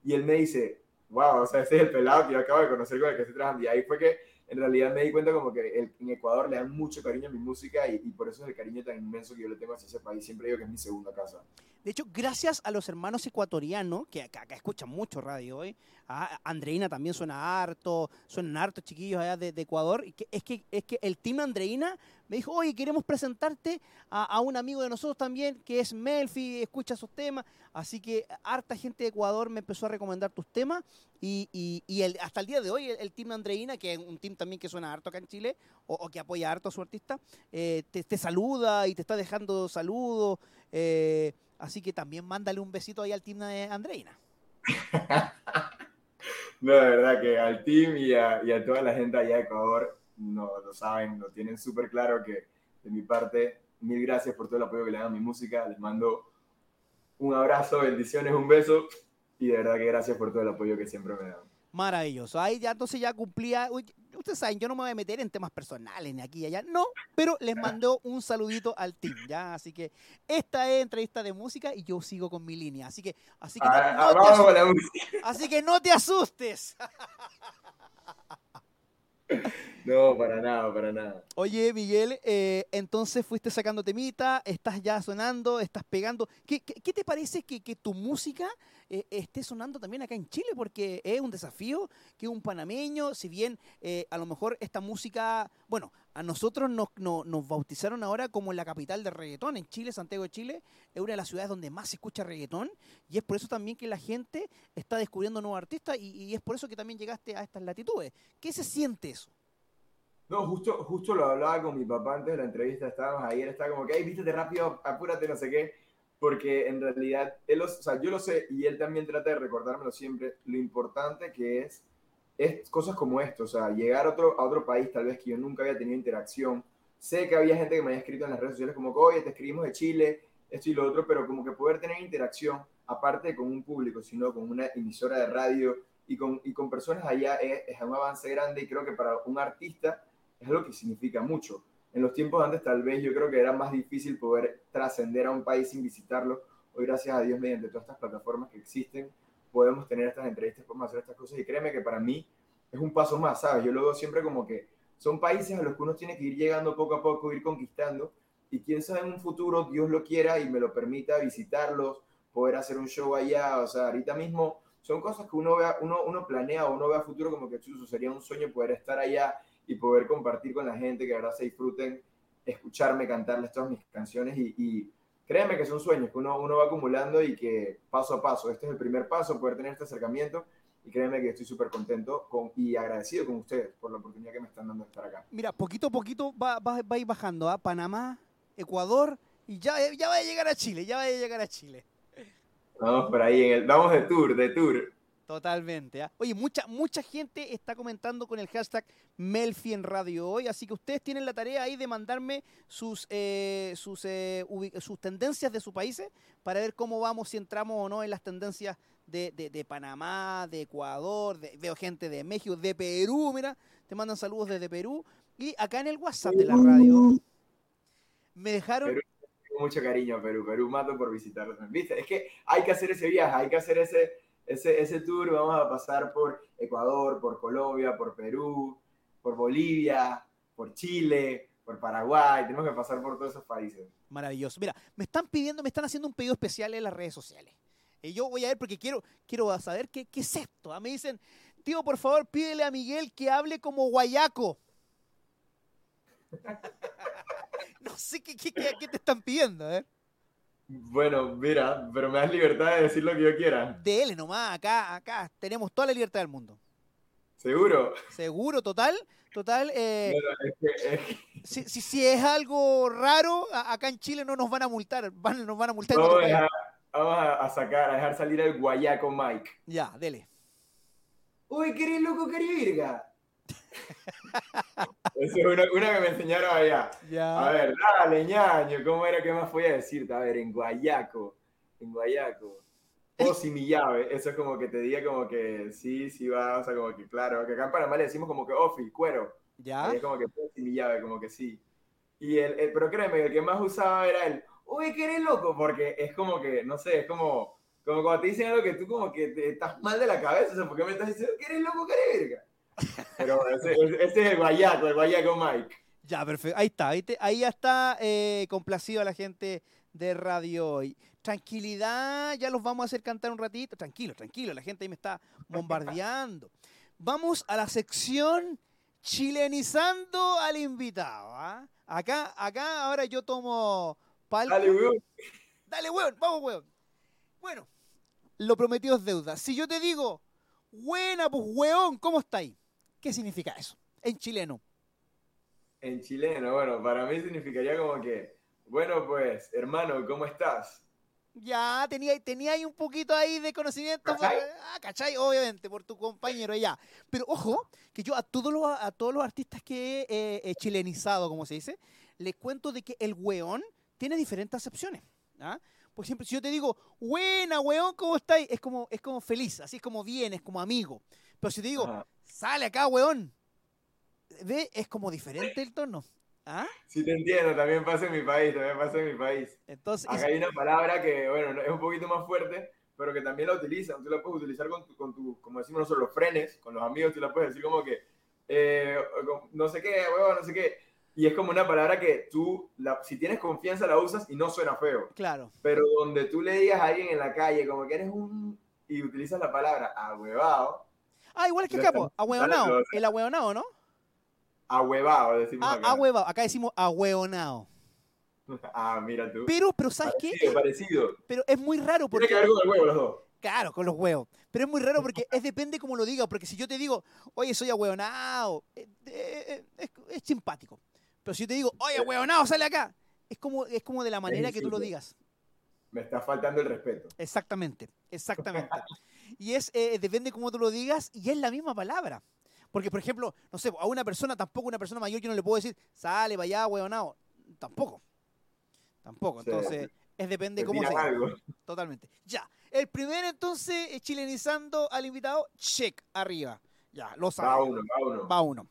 Y él me dice, wow, o sea, ese es el pelado que yo acabo de conocer con el que estoy trabajando. Y ahí fue que en realidad me di cuenta como que en Ecuador le dan mucho cariño a mi música y, por eso es el cariño tan inmenso que yo le tengo hacia ese país. Siempre digo que es mi segunda casa. De hecho, gracias a los hermanos ecuatorianos, que acá, escuchan mucho radio hoy, a Andreina también suena harto, suenan harto chiquillos allá de, Ecuador, es, que, es que el team Andreina me dijo, oye, queremos presentarte a, un amigo de nosotros también, que es Melfi, escucha sus temas. Así que harta gente de Ecuador me empezó a recomendar tus temas. Y, el, hasta el día de hoy, el, team Andreina, que es un team también que suena harto acá en Chile, o, que apoya harto a su artista, eh, te, saluda y te está dejando saludos. Eh, así que también mándale un besito ahí al team de Andreina. no, de verdad que al team y a, toda la gente allá de Ecuador no lo saben, lo tienen súper claro que de mi parte, mil gracias por todo el apoyo que le dan a mi música. Les mando un abrazo, bendiciones, un beso y de verdad que gracias por todo el apoyo que siempre me dan. Maravilloso. Ahí ya entonces ya cumplía. ustedes saben, yo no me voy a meter en temas personales ni aquí y allá, no, pero les mandó un saludito al team, ¿ya? Así que esta es entrevista de música y yo sigo con mi línea. Así que, así que, ah, no, te así que no te asustes. No, para nada, para nada. Oye, Miguel, eh, entonces fuiste sacando temita, estás ya sonando, estás pegando. ¿Qué, qué, te parece que, que tu música eh, esté sonando también acá en Chile? Porque es un desafío que un panameño, si bien eh, a lo mejor esta música, bueno, a nosotros nos, nos bautizaron ahora como la capital del reggaetón. En Chile, Santiago de Chile, es una de las ciudades donde más se escucha reggaetón y es por eso también que la gente está descubriendo nuevos artistas y, es por eso que también llegaste a estas latitudes. ¿Qué se siente eso? No, justo, justo lo hablaba con mi papá antes de la entrevista, estábamos ayer, estaba como que, ay, vístete rápido, apúrate, no sé qué, porque en realidad, él o sea, yo lo sé y él también trata de recordármelo siempre, lo importante que es, es cosas como esto, o sea, llegar a otro, a otro país tal vez que yo nunca había tenido interacción, sé que había gente que me había escrito en las redes sociales como oye, te escribimos de Chile, esto y lo otro, pero como que poder tener interacción, aparte con un público, sino con una emisora de radio y con, y con personas allá es, es un avance grande y creo que para un artista es algo que significa mucho. En los tiempos antes tal vez yo creo que era más difícil poder trascender a un país sin visitarlo. Hoy gracias a Dios mediante todas estas plataformas que existen podemos tener estas entrevistas, podemos hacer estas cosas y créeme que para mí es un paso más, ¿sabes? Yo lo veo siempre como que son países a los que uno tiene que ir llegando poco a poco, ir conquistando y quién sabe en un futuro Dios lo quiera y me lo permita visitarlos, poder hacer un show allá, o sea, ahorita mismo son cosas que uno, vea, uno, uno planea o uno ve futuro como que chuzo, sería un sueño poder estar allá y poder compartir con la gente, que ahora se disfruten, escucharme cantarles todas mis canciones y, y créeme que son sueños que uno, uno va acumulando y que paso a paso, este es el primer paso, poder tener este acercamiento y créeme que estoy súper contento con, y agradecido con ustedes por la oportunidad que me están dando de estar acá. Mira, poquito a poquito va, va, va a ir bajando a ¿ah? Panamá, Ecuador y ya, ya va a llegar a Chile, ya va a llegar a Chile. Vamos por ahí, en el, vamos de tour, de tour. Totalmente. ¿ah? Oye, mucha, mucha gente está comentando con el hashtag Melfi en Radio Hoy, así que ustedes tienen la tarea ahí de mandarme sus, eh, eh, sus tendencias de sus países para ver cómo vamos, si entramos o no en las tendencias de, de, Panamá, de Ecuador, veo gente de México, de Perú, mira, te mandan saludos desde Perú. Y acá en el WhatsApp de la radio me dejaron... Perú, mucho cariño a Perú, Perú mato por visitarlos. Es que hay que hacer ese viaje, hay que hacer ese ese, ese tour vamos a pasar por Ecuador, por Colombia, por Perú, por Bolivia, por Chile, por Paraguay, tenemos que pasar por todos esos países. Maravilloso. Mira, me están pidiendo, me están haciendo un pedido especial en las redes sociales. Y yo voy a ver porque quiero, quiero saber qué, qué es esto. ¿ah? Me dicen, tío, por favor, pídele a Miguel que hable como guayaco. no sé qué, qué, qué, te están pidiendo, ¿eh? Bueno, mira, pero me das libertad de decir lo que yo quiera. Dele nomás, acá, acá tenemos toda la libertad del mundo. ¿Seguro? Seguro, total, total. Eh, bueno, es que, es que... Si, si, si, es algo raro, acá en Chile no nos van a multar, van, nos van a multar. Vamos, a, dejar, vamos a, sacar, a dejar salir el guayaco Mike. Ya, dele. Uy, ¿qué eres loco, qué virga? Esa es una, una, que me enseñaron allá. Ya. A ver, dale, ñaño, ¿cómo era que más voy a decirte? A ver, en guayaco, en guayaco. O si mi llave, eso es como que te diga como que sí, sí va, o sea, como que claro, que acá en Panamá le decimos como que ofi, cuero. Ya. Es como que si mi llave, como que sí. Y el, el, pero créeme, el que más usaba era el, uy, que eres loco, porque es como que, no sé, es como, como cuando te dicen algo que tú como que te, estás mal de la cabeza, o sea, ¿por qué me estás diciendo que eres loco, que eres verga? Pero ese, ese, es el guayaco, el guayaco Mike. Ya, perfecto. Ahí está. Ahí, te, ahí ya está eh, complacido a la gente de Radio Hoy. Tranquilidad, ya los vamos a hacer cantar un ratito. Tranquilo, tranquilo. La gente ahí me está bombardeando. Vamos a la sección chilenizando al invitado. ¿ah? Acá, acá ahora yo tomo palco. Dale, weón. Dale, weón. Vamos, weón. Bueno, lo prometido es deuda. Si yo te digo, buena, pues, weón, ¿cómo estáis? ¿Qué significa eso en chileno? En chileno, bueno, para mí significaría como que, bueno, pues, hermano, ¿cómo estás? Ya, tenía, tenía ahí un poquito ahí de conocimiento. ¿Cachai? Ah, ¿cachai? Obviamente, por tu compañero ya. Pero ojo, que yo a todos los, a todos los artistas que he eh, chilenizado, como se dice, les cuento de que el weón tiene diferentes acepciones. ¿ah? Por ejemplo, si yo te digo, buena, weón, ¿cómo estáis? Es como, es como feliz, así es como bien, es como amigo. Pero si te digo, Ajá. Sale acá, weón, ¿ve? Es como diferente el tono. ¿Ah? Sí, te entiendo, también pasa en mi país, también pasa en mi país. Entonces, Acá hay una palabra que, bueno, es un poquito más fuerte, pero que también la utilizan. Tú la puedes utilizar con tu, con tu como decimos nosotros, los frenes, con los amigos, tú la puedes decir como que, eh, no sé qué, weón, no sé qué. Y es como una palabra que tú, la, si tienes confianza, la usas y no suena feo. Claro. Pero donde tú le digas a alguien en la calle, como que eres un. y utilizas la palabra ahuevado. Ah, igual es que acá, po, ahueonao. El ahueonao, ¿no? Ahuevado, decimos ah, acá. Ahuevado. Acá decimos ahueonao. Ah, mira tú. Pero, pero ¿sabes parecido, qué? Parecido. Pero es muy raro porque. Tiene que ver con el huevo los dos. Claro, con los huevos. Pero es muy raro porque es depende cómo lo diga. Porque si yo te digo, oye, soy ahueonao, es, es, es, es simpático. Pero si yo te digo, oye, huevonao, sale acá, es como, es como de la manera que tú lo digas. Me está faltando el respeto. Exactamente, exactamente. y es, eh, depende cómo tú lo digas, y es la misma palabra. Porque, por ejemplo, no sé, a una persona, tampoco una persona mayor, yo no le puedo decir, sale, vaya, huevonao. Tampoco. Tampoco. Entonces, es depende cómo. Algo. Totalmente. Ya. El primero entonces, eh, chilenizando al invitado, check, arriba. Ya, lo sabes. Va uno, va uno. Va uno.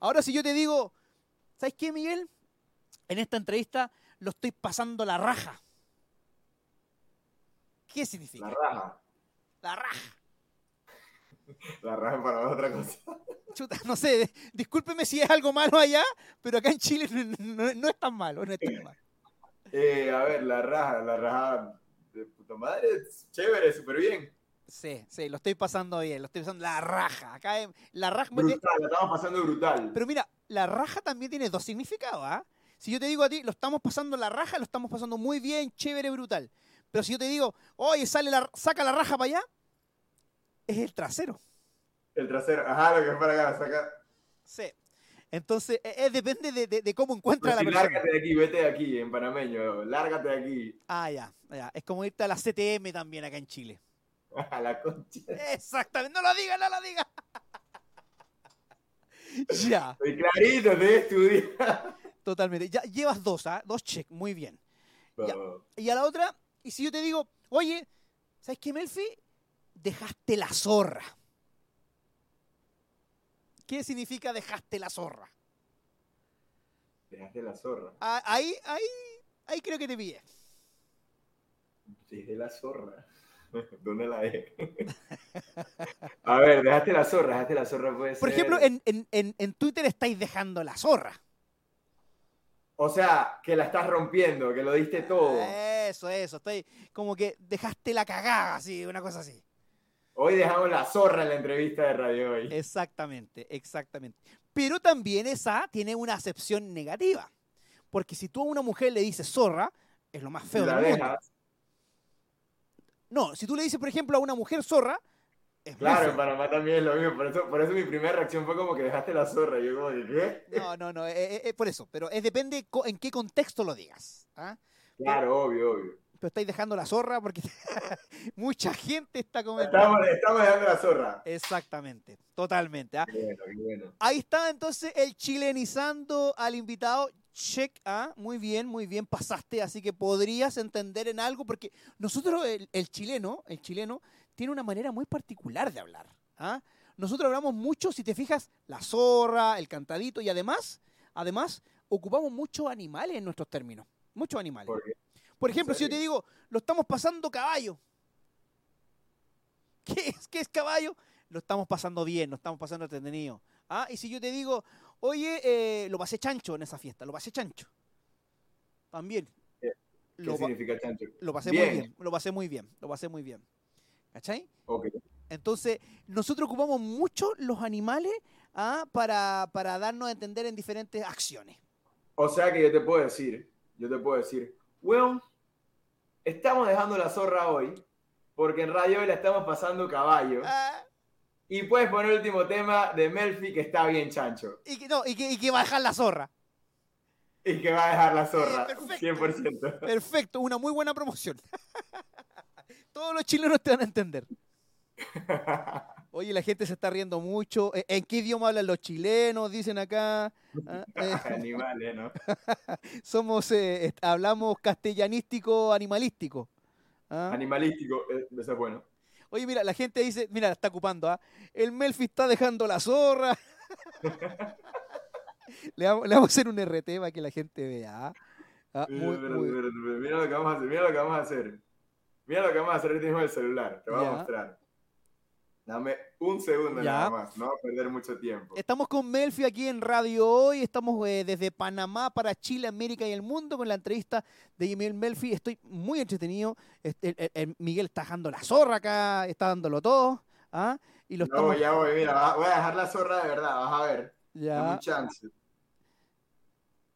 Ahora si yo te digo, ¿sabes qué, Miguel? En esta entrevista lo estoy pasando la raja. ¿Qué significa? La raja. La raja. La raja para otra cosa. Chuta, no sé, discúlpeme si es algo malo allá, pero acá en Chile no, no- no es tan malo, no es tan malo. Eh, a ver, la raja, la raja de puta madre, chévere, súper bien. Sí, sí, lo estoy pasando bien, lo estoy pasando la raja. Acá en- la raja. Brutal, la estamos pasando brutal. Pero mira, la raja también tiene dos significados, ¿ah? Si yo te digo a ti, lo estamos pasando la raja, lo estamos pasando muy bien, chévere, brutal. Pero si yo te digo, oye, sale la, saca la raja para allá, es el trasero. El trasero, ajá, lo que es para acá, saca. Sí. Entonces, eh, eh, depende de, de- de cómo encuentra Pero la persona. lárgate de aquí, vete de aquí, en panameño, lárgate de aquí. Ah, ya, ya. Es como irte a la CTM también acá en Chile. A la concha. Exactamente. No lo diga, no lo diga. ya. Estoy clarito, te estudiar. Totalmente. Ya llevas dos, ¿ah? Dos check. Muy bien. Ya. Y a la otra, y si yo te digo, oye, ¿sabes qué, Melfi? Dejaste la zorra. ¿Qué significa dejaste la zorra? Dejaste la zorra. Ah, Ahí, ahí, ahí creo que te pillé. Dejé la zorra. ¿Dónde la dejé? A ver, dejaste la zorra, dejaste la zorra puede Por ser- ejemplo, en, en- en- en Twitter estáis dejando la zorra. O sea, que la estás rompiendo, que lo diste todo. Eso, eso. Estoy como que dejaste la cagada, así, una cosa así. Hoy dejamos la zorra en la entrevista de Radio Hoy. Exactamente, exactamente. Pero también esa tiene una acepción negativa. Porque si tú a una mujer le dices zorra, es lo más feo la del mundo. dejas. No, si tú le dices, por ejemplo, a una mujer zorra, es Claro, en Panamá también es lo mismo. Por eso, por eso mi primera reacción fue como que dejaste la zorra. Yo como que, ¿qué? No, no, no, eh, eh, eh, por eso. Pero es depende en qué contexto lo digas. ¿ah? Claro, obvio, obvio. Pero estáis dejando la zorra porque mucha gente está comentando. Estamos, estamos dejando la zorra. Exactamente, totalmente. ¿ah? Qué bueno, qué bueno. Ahí está entonces el chilenizando al invitado. Check, ah, muy bien, muy bien, pasaste, así que podrías entender en algo, porque nosotros, el, el chileno, el chileno, tiene una manera muy particular de hablar. ¿ah? Nosotros hablamos mucho, si te fijas, la zorra, el cantadito, y además, además, ocupamos muchos animales en nuestros términos. Muchos animales. ¿Por ejemplo, si yo te digo, lo estamos pasando caballo. ¿Qué es, ¿Qué es caballo? Lo estamos pasando bien, lo estamos pasando entretenido. Ah, y si yo te digo, oye, eh, lo pasé chancho en esa fiesta, lo pasé chancho. También. ¿Qué Lo, significa chancho? lo pasé Bien. muy bien, lo pasé muy bien, lo pasé muy bien. ¿Cachai? Ok. Entonces, nosotros ocupamos mucho los animales ah, para, para darnos a entender en diferentes acciones. O sea que yo te puedo decir, yo te puedo decir, weón, estamos dejando la zorra hoy, porque en Radio Hoy la estamos pasando caballo. Ah. Y puedes poner el último tema de Melfi que está bien chancho. Y que, no, y que, y que va a dejar la zorra. Y que va a dejar la zorra, Eh, perfecto. 100%. Perfecto, una muy buena promoción. Todos los chilenos te van a entender. Oye, la gente se está riendo mucho. ¿En- ¿En qué idioma hablan los chilenos? Dicen acá. Ah, eh, Animales, ¿no? somos, eh, hablamos castellanístico animalístico. Ah. Animalístico, eh, eso es bueno. Oye, mira, la gente dice, mira, la está ocupando, ¿ah? El Melfi está dejando la zorra. le, vamos, le vamos a hacer un RT para que la gente vea. ¿ah? Muy-. Mira lo que vamos a hacer, mira lo que vamos a hacer. Mira lo que vamos a hacer ahorita mismo en el celular, te voy Ya. a mostrar. Dame un segundo Ya. nada más, no va a perder mucho tiempo. Estamos con Melfi aquí en Radio Hoy. Estamos eh, desde Panamá para Chile, América y el mundo con la entrevista de Miguel Melfi. Estoy muy entretenido. Este, el- el- el Miguel está dejando la zorra acá, está dándolo todo. ¿ah? Y lo Ya estamos. voy, ya voy, mira, voy a dejar la zorra de verdad, vas a ver. Ya. Dame un chance.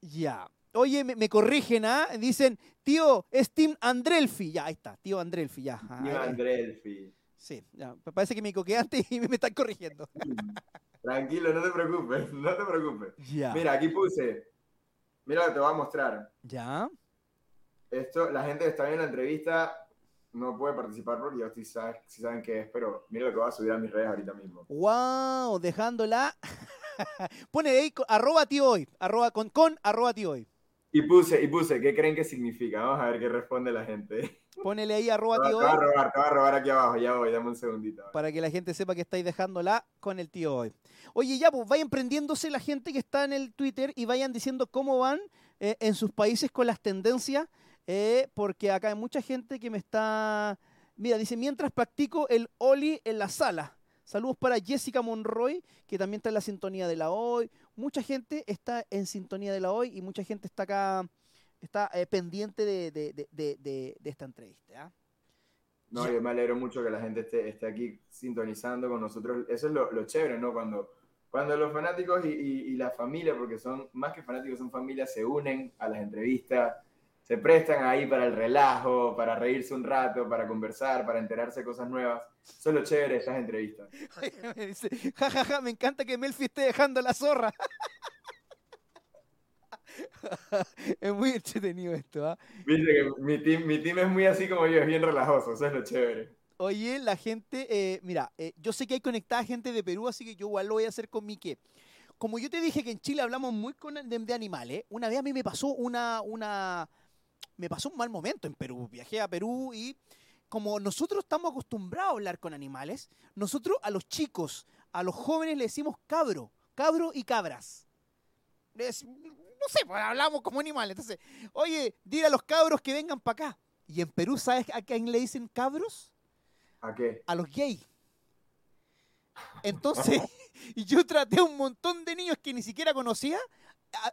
Ya. Oye, me, me corrigen, ¿ah? Dicen, tío, es Tim Andrelfi. Ya, ahí está, tío Andrelfi, ya. Tío Andrelfi. Sí, ya. Parece que me equivoqué antes y me, están corrigiendo. Tranquilo, no te preocupes, no te preocupes. Ya. Mira, aquí puse. Mira lo que te voy a mostrar. Ya. Esto, la gente que está viendo la entrevista no puede participar porque ya ustedes saben, sí saben qué es, pero mira lo que voy a subir a mis redes ahorita mismo. Wow, dejándola. Pone ahí arroba tío hoy. Arroba con, con arroba tío hoy. Y puse, y puse, ¿qué creen que significa? Vamos a ver qué responde la gente. Ponele ahí arroba Te tío va a hoy robar, te va a robar aquí abajo, ya voy, dame un segundito. para que la gente sepa que estáis dejándola con el tío hoy. Oye, ya, pues vayan prendiéndose la gente que está en el Twitter y vayan diciendo cómo van eh, en sus países con las tendencias, eh, porque acá hay mucha gente que me está... Mira, dice, mientras practico el Oli en la sala. Saludos para Jessica Monroy, que también está en la sintonía de la hoy. Mucha gente está en sintonía de la hoy y mucha gente está acá, está eh, pendiente de, de- de- esta entrevista. ¿ah? No, yo me alegro mucho que la gente esté, esté aquí sintonizando con nosotros. Eso es lo, lo chévere, ¿no? Cuando, cuando los fanáticos y, y- y la familia, porque son más que fanáticos, son familias, se unen a las entrevistas, se prestan ahí para el relajo, para reírse un rato, para conversar, para enterarse de cosas nuevas. Es lo chévere de estas entrevistas. me dice, jajaja, me encanta que Melfi esté dejando la zorra. es muy entretenido esto, ¿ah? Viste que mi team, mi team es muy así como yo, es bien relajoso, eso es lo chévere. Oye, la gente, eh, mira, eh, yo sé que hay conectada gente de Perú, así que yo igual lo voy a hacer con mi que. Como yo te dije que en Chile hablamos muy con, de, de animales, una vez a mí me pasó una, una, me pasó un mal momento en Perú. Viajé a Perú y como nosotros estamos acostumbrados a hablar con animales, nosotros a los chicos, a los jóvenes le decimos cabro, cabro y cabras. Es- no sé, pues hablamos como animales. Entonces, oye, dile a los cabros que vengan para acá. Y en Perú, ¿sabes a quién le dicen cabros? ¿A qué? a los gays. Entonces, yo traté a un montón de niños que ni siquiera conocía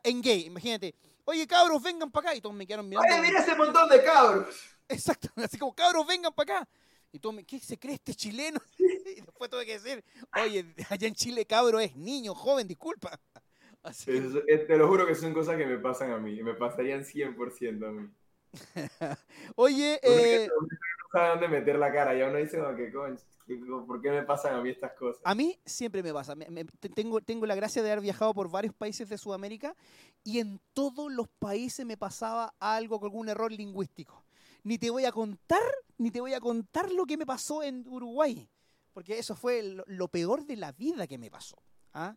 en gay. Imagínate, oye, cabros, vengan para acá. Y todos me quedaron mirando. ¡Oye, mira ese montón de cabros! Exacto, así como, cabros, vengan para acá. Y todos me, ¿qué se cree este chileno? Y después tuve que decir, oye, allá en Chile, cabro es niño, joven, disculpa. Así que- Eso- eh, te lo juro que son cosas que me pasan a mí, me pasarían 100% a mí. Oye, eh, no sabe dónde meter la cara, ya uno dice, como que, "Conch, ¿qué- ¿por qué me pasan a mí estas cosas? A mí siempre me pasa. me- me- te- tengo, tengo la gracia de haber viajado por varios países de Sudamérica y en todos los países me pasaba algo con algún error lingüístico. Ni te voy a contar, ni te voy a contar lo que me pasó en Uruguay. Porque eso fue lo, lo peor de la vida que me pasó. ¿ah?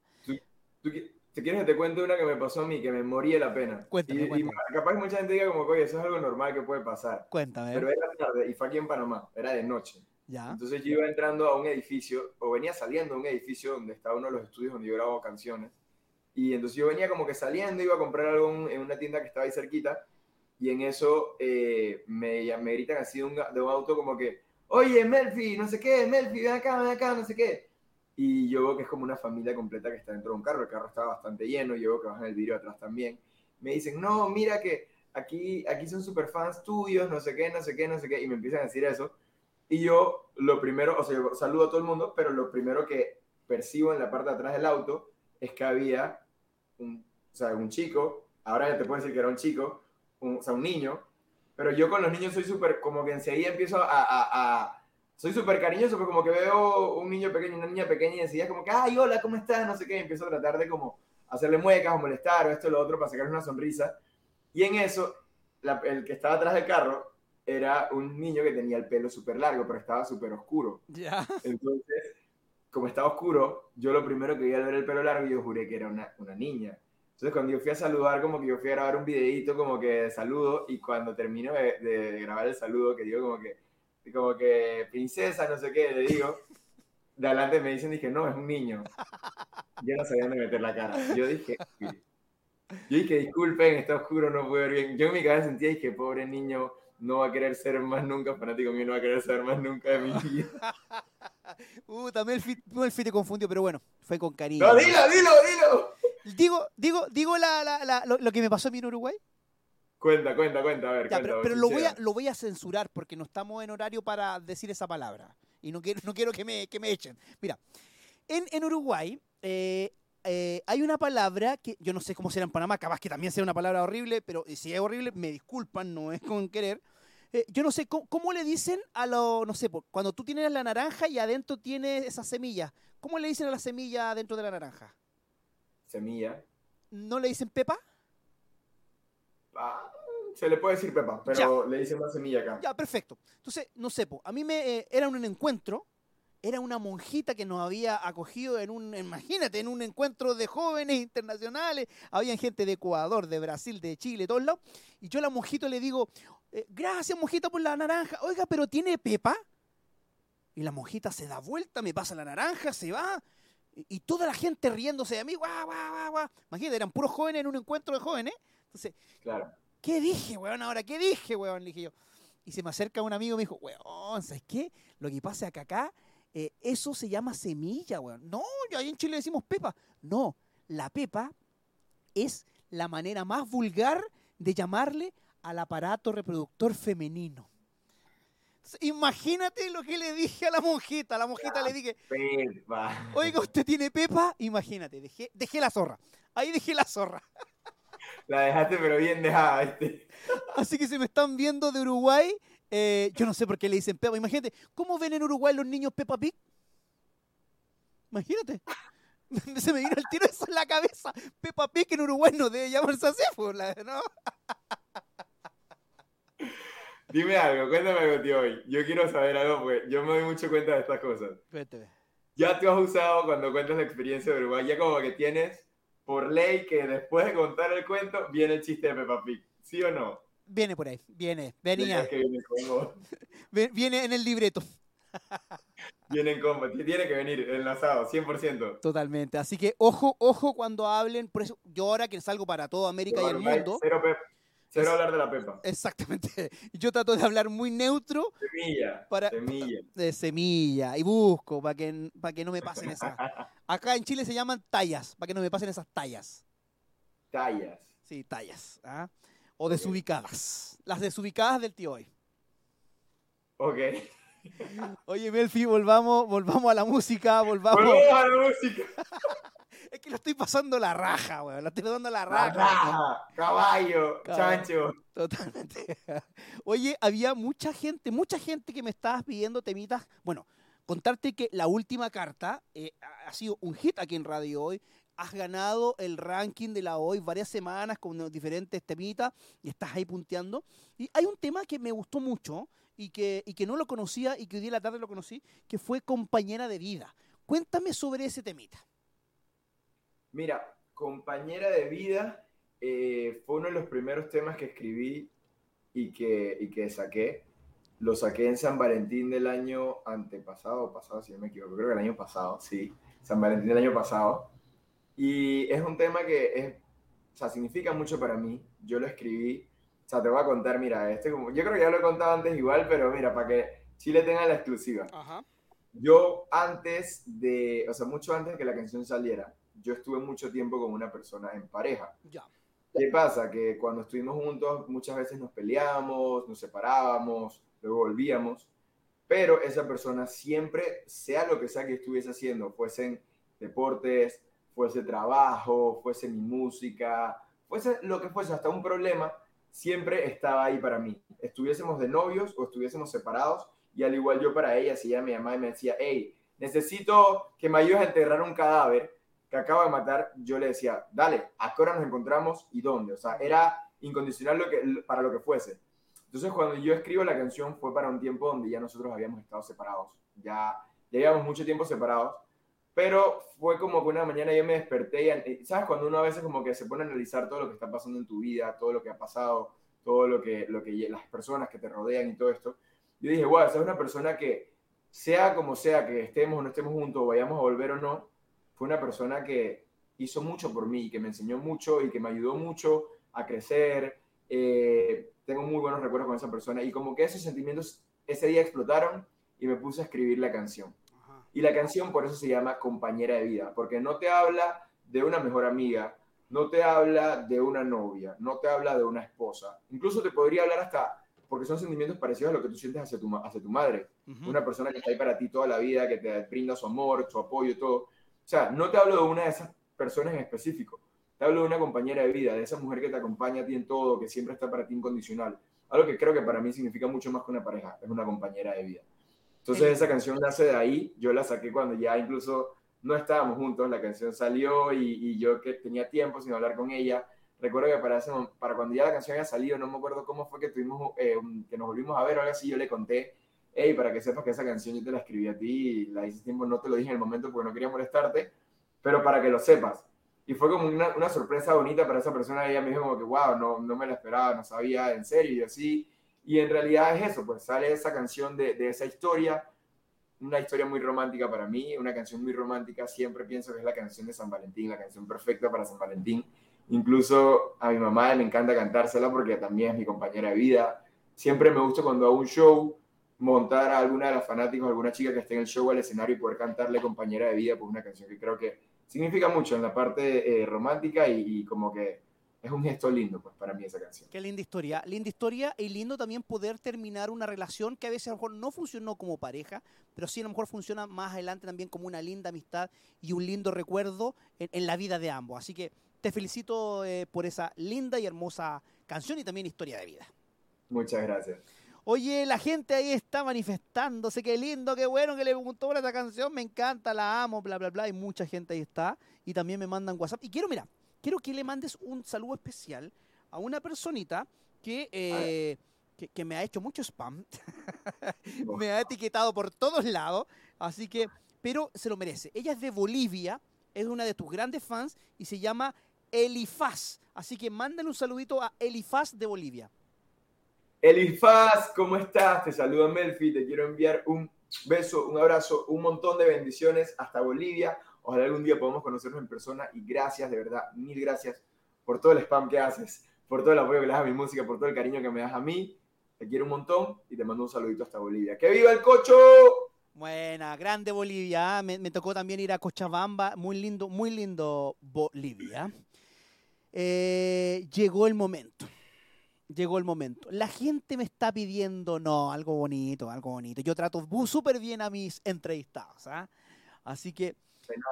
¿Tú, ¿Te quieres que te cuente una que me pasó a mí, que me morí de la pena? Cuéntame, y, y cuéntame. capaz mucha gente diga como, oye, eso es algo normal que puede pasar. Cuéntame. Pero era tarde y fue aquí en Panamá, era de noche. Ya. Entonces yo iba entrando a un edificio, o venía saliendo a un edificio donde estaba uno de los estudios donde yo grabo canciones. Y entonces yo venía como que saliendo, iba a comprar algo en una tienda que estaba ahí cerquita. Y en eso eh, me, me gritan así de un, de un auto como que, oye, Melfi, no sé qué, Melfi, ven acá, ven acá, no sé qué. Y yo veo que es como una familia completa que está dentro de un carro. El carro estaba bastante lleno, yo veo que bajan el vidrio atrás también. Me dicen, no, mira que aquí, aquí son super fans tuyos, no sé qué, no sé qué, no sé qué. Y me empiezan a decir eso. Y yo lo primero, o sea, yo saludo a todo el mundo, pero lo primero que percibo en la parte de atrás del auto es que había un, o sea, un chico, ahora ya te puedo decir que era un chico, un, o sea, un niño, pero yo con los niños soy súper, como que enseguida empiezo a- soy súper cariñoso, porque como que veo un niño pequeño, una niña pequeña y enseguida como que, ay, hola, ¿cómo estás? No sé qué, y empiezo a tratar de como hacerle muecas o molestar o esto o lo otro para sacarle una sonrisa. Y en eso, la- el que estaba atrás del carro era un niño que tenía el pelo súper largo, pero estaba súper oscuro. Ya. Entonces, como estaba oscuro, yo lo primero que vi al ver el pelo largo, yo juré que era una, una niña. Entonces, cuando yo fui a saludar, como que yo fui a grabar un videito como que de saludo, y cuando termino de, de grabar el saludo, que digo como que, como que, princesa, no sé qué, le digo, de adelante me dicen, dije, no, es un niño. Yo no sabía dónde meter la cara. Yo dije, yo dije, disculpen, está oscuro, no puedo ver bien. Yo en mi cabeza sentía, dije, pobre niño, no va a querer ser más nunca fanático mío, no va a querer ser más nunca de mi vida. Uh, también el fit, el fit te confundió, pero bueno, fue con cariño. No, dilo, dilo, dilo. Digo, digo, digo la, la- la- lo, lo que me pasó a mí en Uruguay. Cuenta, cuenta, cuenta, a ver, Ya, cuenta, pero, lo, voy a, lo voy a censurar porque no estamos en horario para decir esa palabra. Y no quiero, no quiero que, me, que me echen. Mira, en, en Uruguay eh, eh, hay una palabra que yo no sé cómo será en Panamá, capaz que también sea una palabra horrible, pero si es horrible, me disculpan, no es con querer. Eh, yo no sé, ¿cómo, cómo le dicen a lo, no sé, cuando tú tienes la naranja y adentro tienes esa semilla, ¿cómo le dicen a la semilla dentro de la naranja? Semilla. ¿No le dicen pepa? Ah, se le puede decir Pepa, pero le dicen más semilla acá. Ya, perfecto. Entonces, no sé, po, a mí me eh, era un encuentro era una monjita que nos había acogido en un, imagínate, en un encuentro de jóvenes internacionales. Había gente de Ecuador, de Brasil, de Chile, todos lados. Y yo a la monjita le digo, eh, gracias monjita por la naranja. Oiga, pero ¿tiene pepa? Y la monjita se da vuelta, me pasa la naranja, se va. Y, toda la gente riéndose de mí, guau, guau, guau, guau. Imagínate, eran puros jóvenes en un encuentro de jóvenes. Entonces, claro. ¿qué dije, weón? Ahora, ¿qué dije, weón? Le dije yo. Y se me acerca un amigo y me dijo, weón, ¿sabes qué? Lo que pasa es que acá, eh, eso se llama semilla, weón. No, yo ahí en Chile decimos pepa. No, la pepa es la manera más vulgar de llamarle al aparato reproductor femenino. Imagínate lo que le dije a la monjita. A la monjita le dije, pepa. oiga, ¿usted tiene pepa? Imagínate, dejé, dejé la zorra. Ahí dejé la zorra. La dejaste pero bien dejada, este. Así que si me están viendo de Uruguay, eh, yo no sé por qué le dicen Pepa. Imagínate, ¿cómo ven en Uruguay los niños Peppa Pig? Imagínate. Se me vino el tiro eso en la cabeza. Peppa Pig en Uruguay no debe llamarse así, pues, ¿no? Dime algo, cuéntame algo, tío, hoy. Yo quiero saber algo, porque yo me doy mucho cuenta de estas cosas. Cuéntame. Ya te has usado cuando cuentas la experiencia de Uruguay, ya como que tienes por ley que después de contar el cuento viene el chiste de Peppa Pig. ¿Sí o no? Viene por ahí, viene, venía. Viene, viene en el libreto. Viene en combo, tiene que venir enlazado, 100%. Totalmente, así que ojo, ojo cuando hablen, por eso yo ahora que salgo para toda América y el mundo. Cero, cero hablar de la pepa. Exactamente, yo trato de hablar muy neutro. Semilla, para, semilla. De semilla, y busco para que, para que no me pasen esas. Acá en Chile se llaman tallas, para que no me pasen esas tallas. Tallas. Sí, tallas. ¿ah? O desubicadas. Las desubicadas del tío hoy. Ok. Oye, Melfi, volvamos, volvamos a la música, volvamos. Volvamos a la música. Es que lo estoy pasando la raja, weón. Lo estoy dando la raja. La raja, caballo, chancho. Totalmente. Oye, había mucha gente, mucha gente que me estabas pidiendo temitas. Bueno, contarte que la última carta eh, ha sido un hit aquí en Radio Hoy. Has ganado el ranking de la Hoy varias semanas con diferentes temitas y estás ahí punteando. Y hay un tema que me gustó mucho y que, y que no lo conocía y que hoy día en la tarde lo conocí, que fue compañera de vida. Cuéntame sobre ese temita. Mira, compañera de vida eh, fue uno de los primeros temas que escribí y que, y que saqué. Lo saqué en San Valentín del año antepasado, pasado, si no me equivoco, creo que el año pasado, sí, San Valentín del año pasado. Y es un tema que es, o sea, significa mucho para mí. Yo lo escribí o sea, te voy a contar, mira, este como, yo creo que ya lo he contado antes igual, pero mira, para que Chile tenga la exclusiva. Yo antes de, o sea, mucho antes de que la canción saliera, yo estuve mucho tiempo con una persona en pareja. Ya. ¿Qué pasa? Que cuando estuvimos juntos muchas veces nos peleábamos, nos separábamos, luego volvíamos, pero esa persona siempre, sea lo que sea que estuviese haciendo, fuesen deportes, fuese trabajo, fuese mi música, fuese lo que fuese, hasta un problema, siempre estaba ahí para mí. Estuviésemos de novios o estuviésemos separados, y al igual yo para ella, si ella me llamaba y me decía, hey, necesito que me ayudes a enterrar un cadáver que acabo de matar, yo le decía, dale, ¿a qué hora nos encontramos y dónde? O sea, era incondicional lo que, para lo que fuese. Entonces, cuando yo escribo la canción fue para un tiempo donde ya nosotros habíamos estado separados, ya, ya llevamos mucho tiempo separados, pero fue como que una mañana yo me desperté y, ¿sabes? Cuando uno a veces como que se pone a analizar todo lo que está pasando en tu vida, todo lo que ha pasado, todo lo que, lo que las personas que te rodean y todo esto, yo dije, wow, esa es una persona que, sea como sea, que estemos o no estemos juntos, vayamos a volver o no, fue una persona que hizo mucho por mí, que me enseñó mucho y que me ayudó mucho a crecer. Eh, tengo muy buenos recuerdos con esa persona y como que esos sentimientos ese día explotaron y me puse a escribir la canción. Y la canción por eso se llama Compañera de Vida, porque no te habla de una mejor amiga, no te habla de una novia, no te habla de una esposa. Incluso te podría hablar hasta, porque son sentimientos parecidos a lo que tú sientes hacia tu, hacia tu madre. Una persona que está ahí para ti toda la vida, que te brinda su amor, su apoyo, todo. O sea, no te hablo de una de esas personas en específico. Te hablo de una compañera de vida, de esa mujer que te acompaña a ti en todo, que siempre está para ti incondicional. Algo que creo que para mí significa mucho más que una pareja, es una compañera de vida. Entonces esa canción nace de ahí, yo la saqué cuando ya incluso no estábamos juntos, la canción salió y, yo que tenía tiempo sin hablar con ella, recuerdo que para, para cuando ya la canción había salido, no me acuerdo cómo fue que tuvimos, eh, que nos volvimos a ver o algo así, yo le conté hey, para que sepas que esa canción yo te la escribí a ti y la hice tiempo, no te lo dije en el momento porque no quería molestarte, pero para que lo sepas. Y fue como una, una sorpresa bonita para esa persona, ella me dijo como que, wow, no, no me la esperaba, no sabía, en serio, y así. Y en realidad es eso, pues sale esa canción de, de esa historia, una historia muy romántica para mí, una canción muy romántica, siempre pienso que es la canción de San Valentín, la canción perfecta para San Valentín. Incluso a mi mamá me encanta cantársela porque también es mi compañera de vida. Siempre me gusta cuando hago un show montar a alguna de las fanáticos, alguna chica que esté en el show al escenario y poder cantarle compañera de vida por una canción que creo que significa mucho en la parte eh, romántica y, y, como que es un gesto lindo pues para mí esa canción. Qué linda historia, linda historia y lindo también poder terminar una relación que a veces a lo mejor no funcionó como pareja, pero sí a lo mejor funciona más adelante también como una linda amistad y un lindo recuerdo en, en la vida de ambos. Así que te felicito eh, por esa linda y hermosa canción y también historia de vida. Muchas gracias. Oye, la gente ahí está manifestándose, qué lindo, qué bueno que le gustó esta canción, me encanta, la amo, bla, bla, bla, y mucha gente ahí está, y también me mandan WhatsApp. Y quiero, mira, quiero que le mandes un saludo especial a una personita que, eh, que, que, me ha hecho mucho spam, me ha etiquetado por todos lados, así que, pero se lo merece. Ella es de Bolivia, es una de tus grandes fans, y se llama Elifaz. Así que mándale un saludito a Elifaz de Bolivia. Elifaz, ¿cómo estás? Te saluda Melfi, te quiero enviar un beso, un abrazo, un montón de bendiciones hasta Bolivia. Ojalá algún día podamos conocernos en persona y gracias, de verdad, mil gracias por todo el spam que haces, por todo el apoyo que le das a mi música, por todo el cariño que me das a mí. Te quiero un montón y te mando un saludito hasta Bolivia. ¡Que viva el cocho! Buena, grande Bolivia. Me, me, tocó también ir a Cochabamba. Muy lindo, muy lindo Bolivia. Eh, llegó el momento. Llegó el momento. La gente me está pidiendo, no, algo bonito, algo bonito. Yo trato súper bien a mis entrevistados. ¿ah? Así que.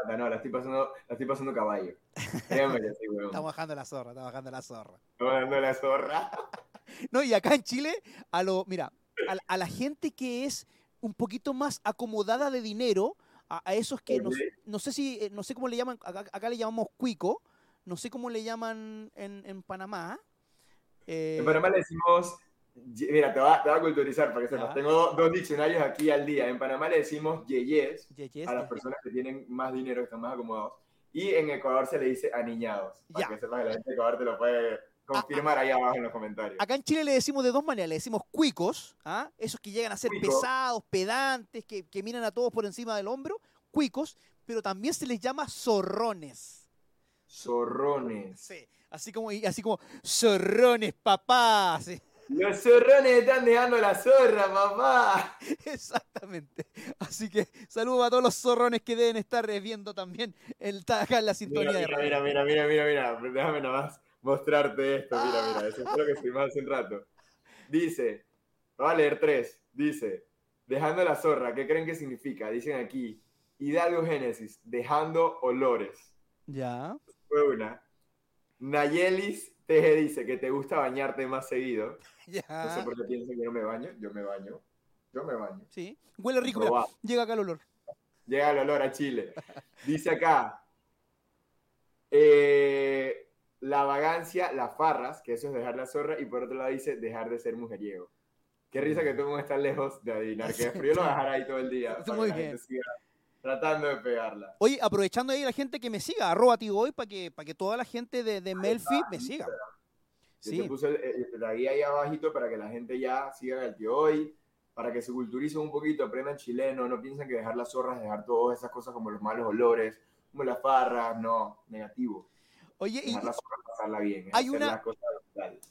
Nota, no, la estoy pasando, la estoy pasando caballo. Está bajando la zorra, está bajando la zorra. Está bajando la zorra. no, y acá en Chile, a lo, mira, a, a la gente que es un poquito más acomodada de dinero, a, a esos que no, no, sé si, eh, no sé cómo le llaman, acá, acá, le llamamos cuico, no sé cómo le llaman en, en Panamá. Eh, en Panamá le decimos, mira, te va, te va a culturizar para que sepas, tengo dos diccionarios aquí al día. En Panamá le decimos yeyes, yeyes a las personas que tienen más dinero, que están más acomodados. Y en Ecuador se le dice aniñados, para ya. que sepas que la gente de Ecuador te lo puede confirmar ahí abajo en los comentarios. Acá en Chile le decimos de dos maneras, le decimos cuicos, ¿ah? esos que llegan a ser Cuico. pesados, pedantes, que, que, miran a todos por encima del hombro, cuicos, pero también se les llama zorrones. Zorrones. Sí, así como, así como zorrones, papá. Los zorrones están dejando la zorra, papá. Exactamente. Así que saludos a todos los zorrones que deben estar viendo también el, acá en la sintonía mira, de radio. Mira, mira, mira, mira, mira, déjame nada más mostrarte esto. Mira, mira, eso es lo que escribimos hace un rato. Dice, voy a leer tres. Dice, dejando la zorra, ¿qué creen que significa? Dicen aquí, Hidalgo Génesis, dejando olores. Ya. Fue una. Nayelis Teje dice que te gusta bañarte más seguido. Ya. No sé por qué piensan que no me baño. Yo me baño. Yo me baño. Sí. Huele rico. Mira, llega acá el olor. Llega el olor a Chile. Dice acá. Eh, la vagancia, las farras, que eso es dejar la zorra, y por otro lado dice dejar de ser mujeriego. Qué risa que todo el mundo está lejos de adivinar que es frío, lo voy a dejar ahí todo el día. Está muy bien. Tratando de pegarla. Oye, aprovechando ahí la gente que me siga, arroba hoy para que, para que toda la gente de, de Melfi me siga. Yo sí. te puse la guía ahí abajito para que la gente ya siga el tío hoy, para que se culturicen un poquito, aprendan chileno, no piensen que dejar las zorras, dejar todas esas cosas como los malos olores, como las farras, no, negativo. Oye, y, pasarla bien, hay una,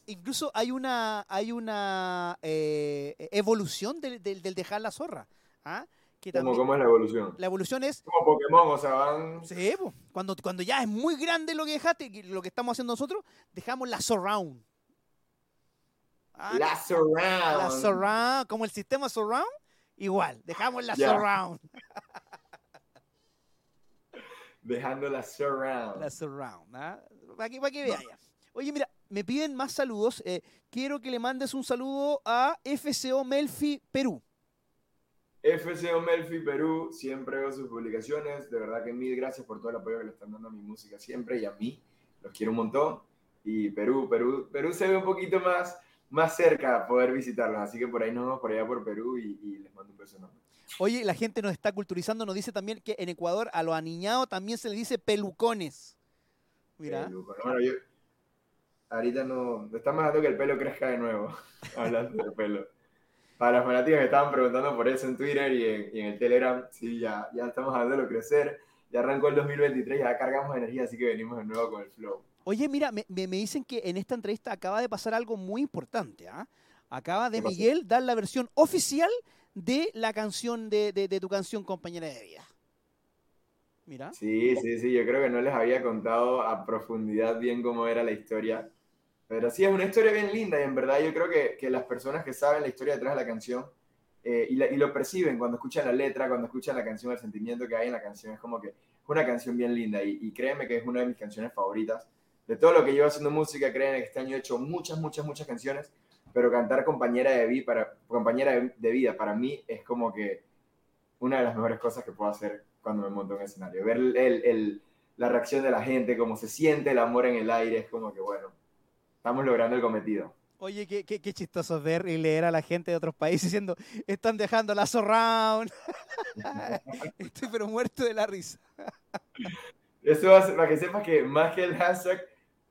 incluso hay una, hay una eh, evolución del, del, del, dejar la zorra. ¿ah? Que también, ¿Cómo, ¿Cómo, es la evolución? La evolución es... Como Pokémon, o sea, van... Sí, pues, cuando, cuando ya es muy grande lo que dejaste, lo que estamos haciendo nosotros, dejamos la surround. ¿Ah? La surround. La surround, como el sistema surround, igual, dejamos la yeah. surround. Dejando la surround. La surround, ¿ah? Para que, para que vea ya. Oye, mira, me piden más saludos. Eh, quiero que le mandes un saludo a FCO Melfi Perú. FCO Melfi Perú, siempre veo sus publicaciones. De verdad que mil gracias por todo el apoyo que le están dando a mi música siempre y a mí. Los quiero un montón. Y Perú, Perú, Perú se ve un poquito más, más cerca poder visitarlos. Así que por ahí nos vemos por allá por Perú y, y les mando un beso enorme. Oye, la gente nos está culturizando, nos dice también que en Ecuador a los aniñados también se les dice pelucones. Mira. Pelucones. Bueno, yo, ahorita no, estamos dando que el pelo crezca de nuevo, hablando de pelo. Para las fanáticas que estaban preguntando por eso en Twitter y en, y en el Telegram, sí, ya, ya estamos dándolo crecer. Ya arrancó el 2023, ya cargamos energía, así que venimos de nuevo con el flow. Oye, mira, me, me dicen que en esta entrevista acaba de pasar algo muy importante. ¿ah? Acaba de Miguel dar la versión oficial de la canción, de, de, de, tu canción Compañera de Vida. Mira. Sí, sí, sí, yo creo que no les había contado a profundidad bien cómo era la historia. Pero sí, es una historia bien linda y en verdad yo creo que, que las personas que saben la historia detrás de la canción eh, y, la, y, lo perciben cuando escuchan la letra, cuando escuchan la canción, el sentimiento que hay en la canción, es como que es una canción bien linda y, y créeme que es una de mis canciones favoritas. De todo lo que llevo haciendo música, créeme que este año he hecho muchas, muchas, muchas canciones, pero cantar compañera de, vida para, compañera de vida para mí es como que una de las mejores cosas que puedo hacer cuando me monto en un escenario. Ver el, el, la reacción de la gente, cómo se siente el amor en el aire, es como que, bueno, estamos logrando el cometido. Oye, qué, qué, qué, chistoso ver y leer a la gente de otros países diciendo, están dejando la surround. Estoy pero muerto de la risa. Eso va a ser, para que sepas que más que el hashtag,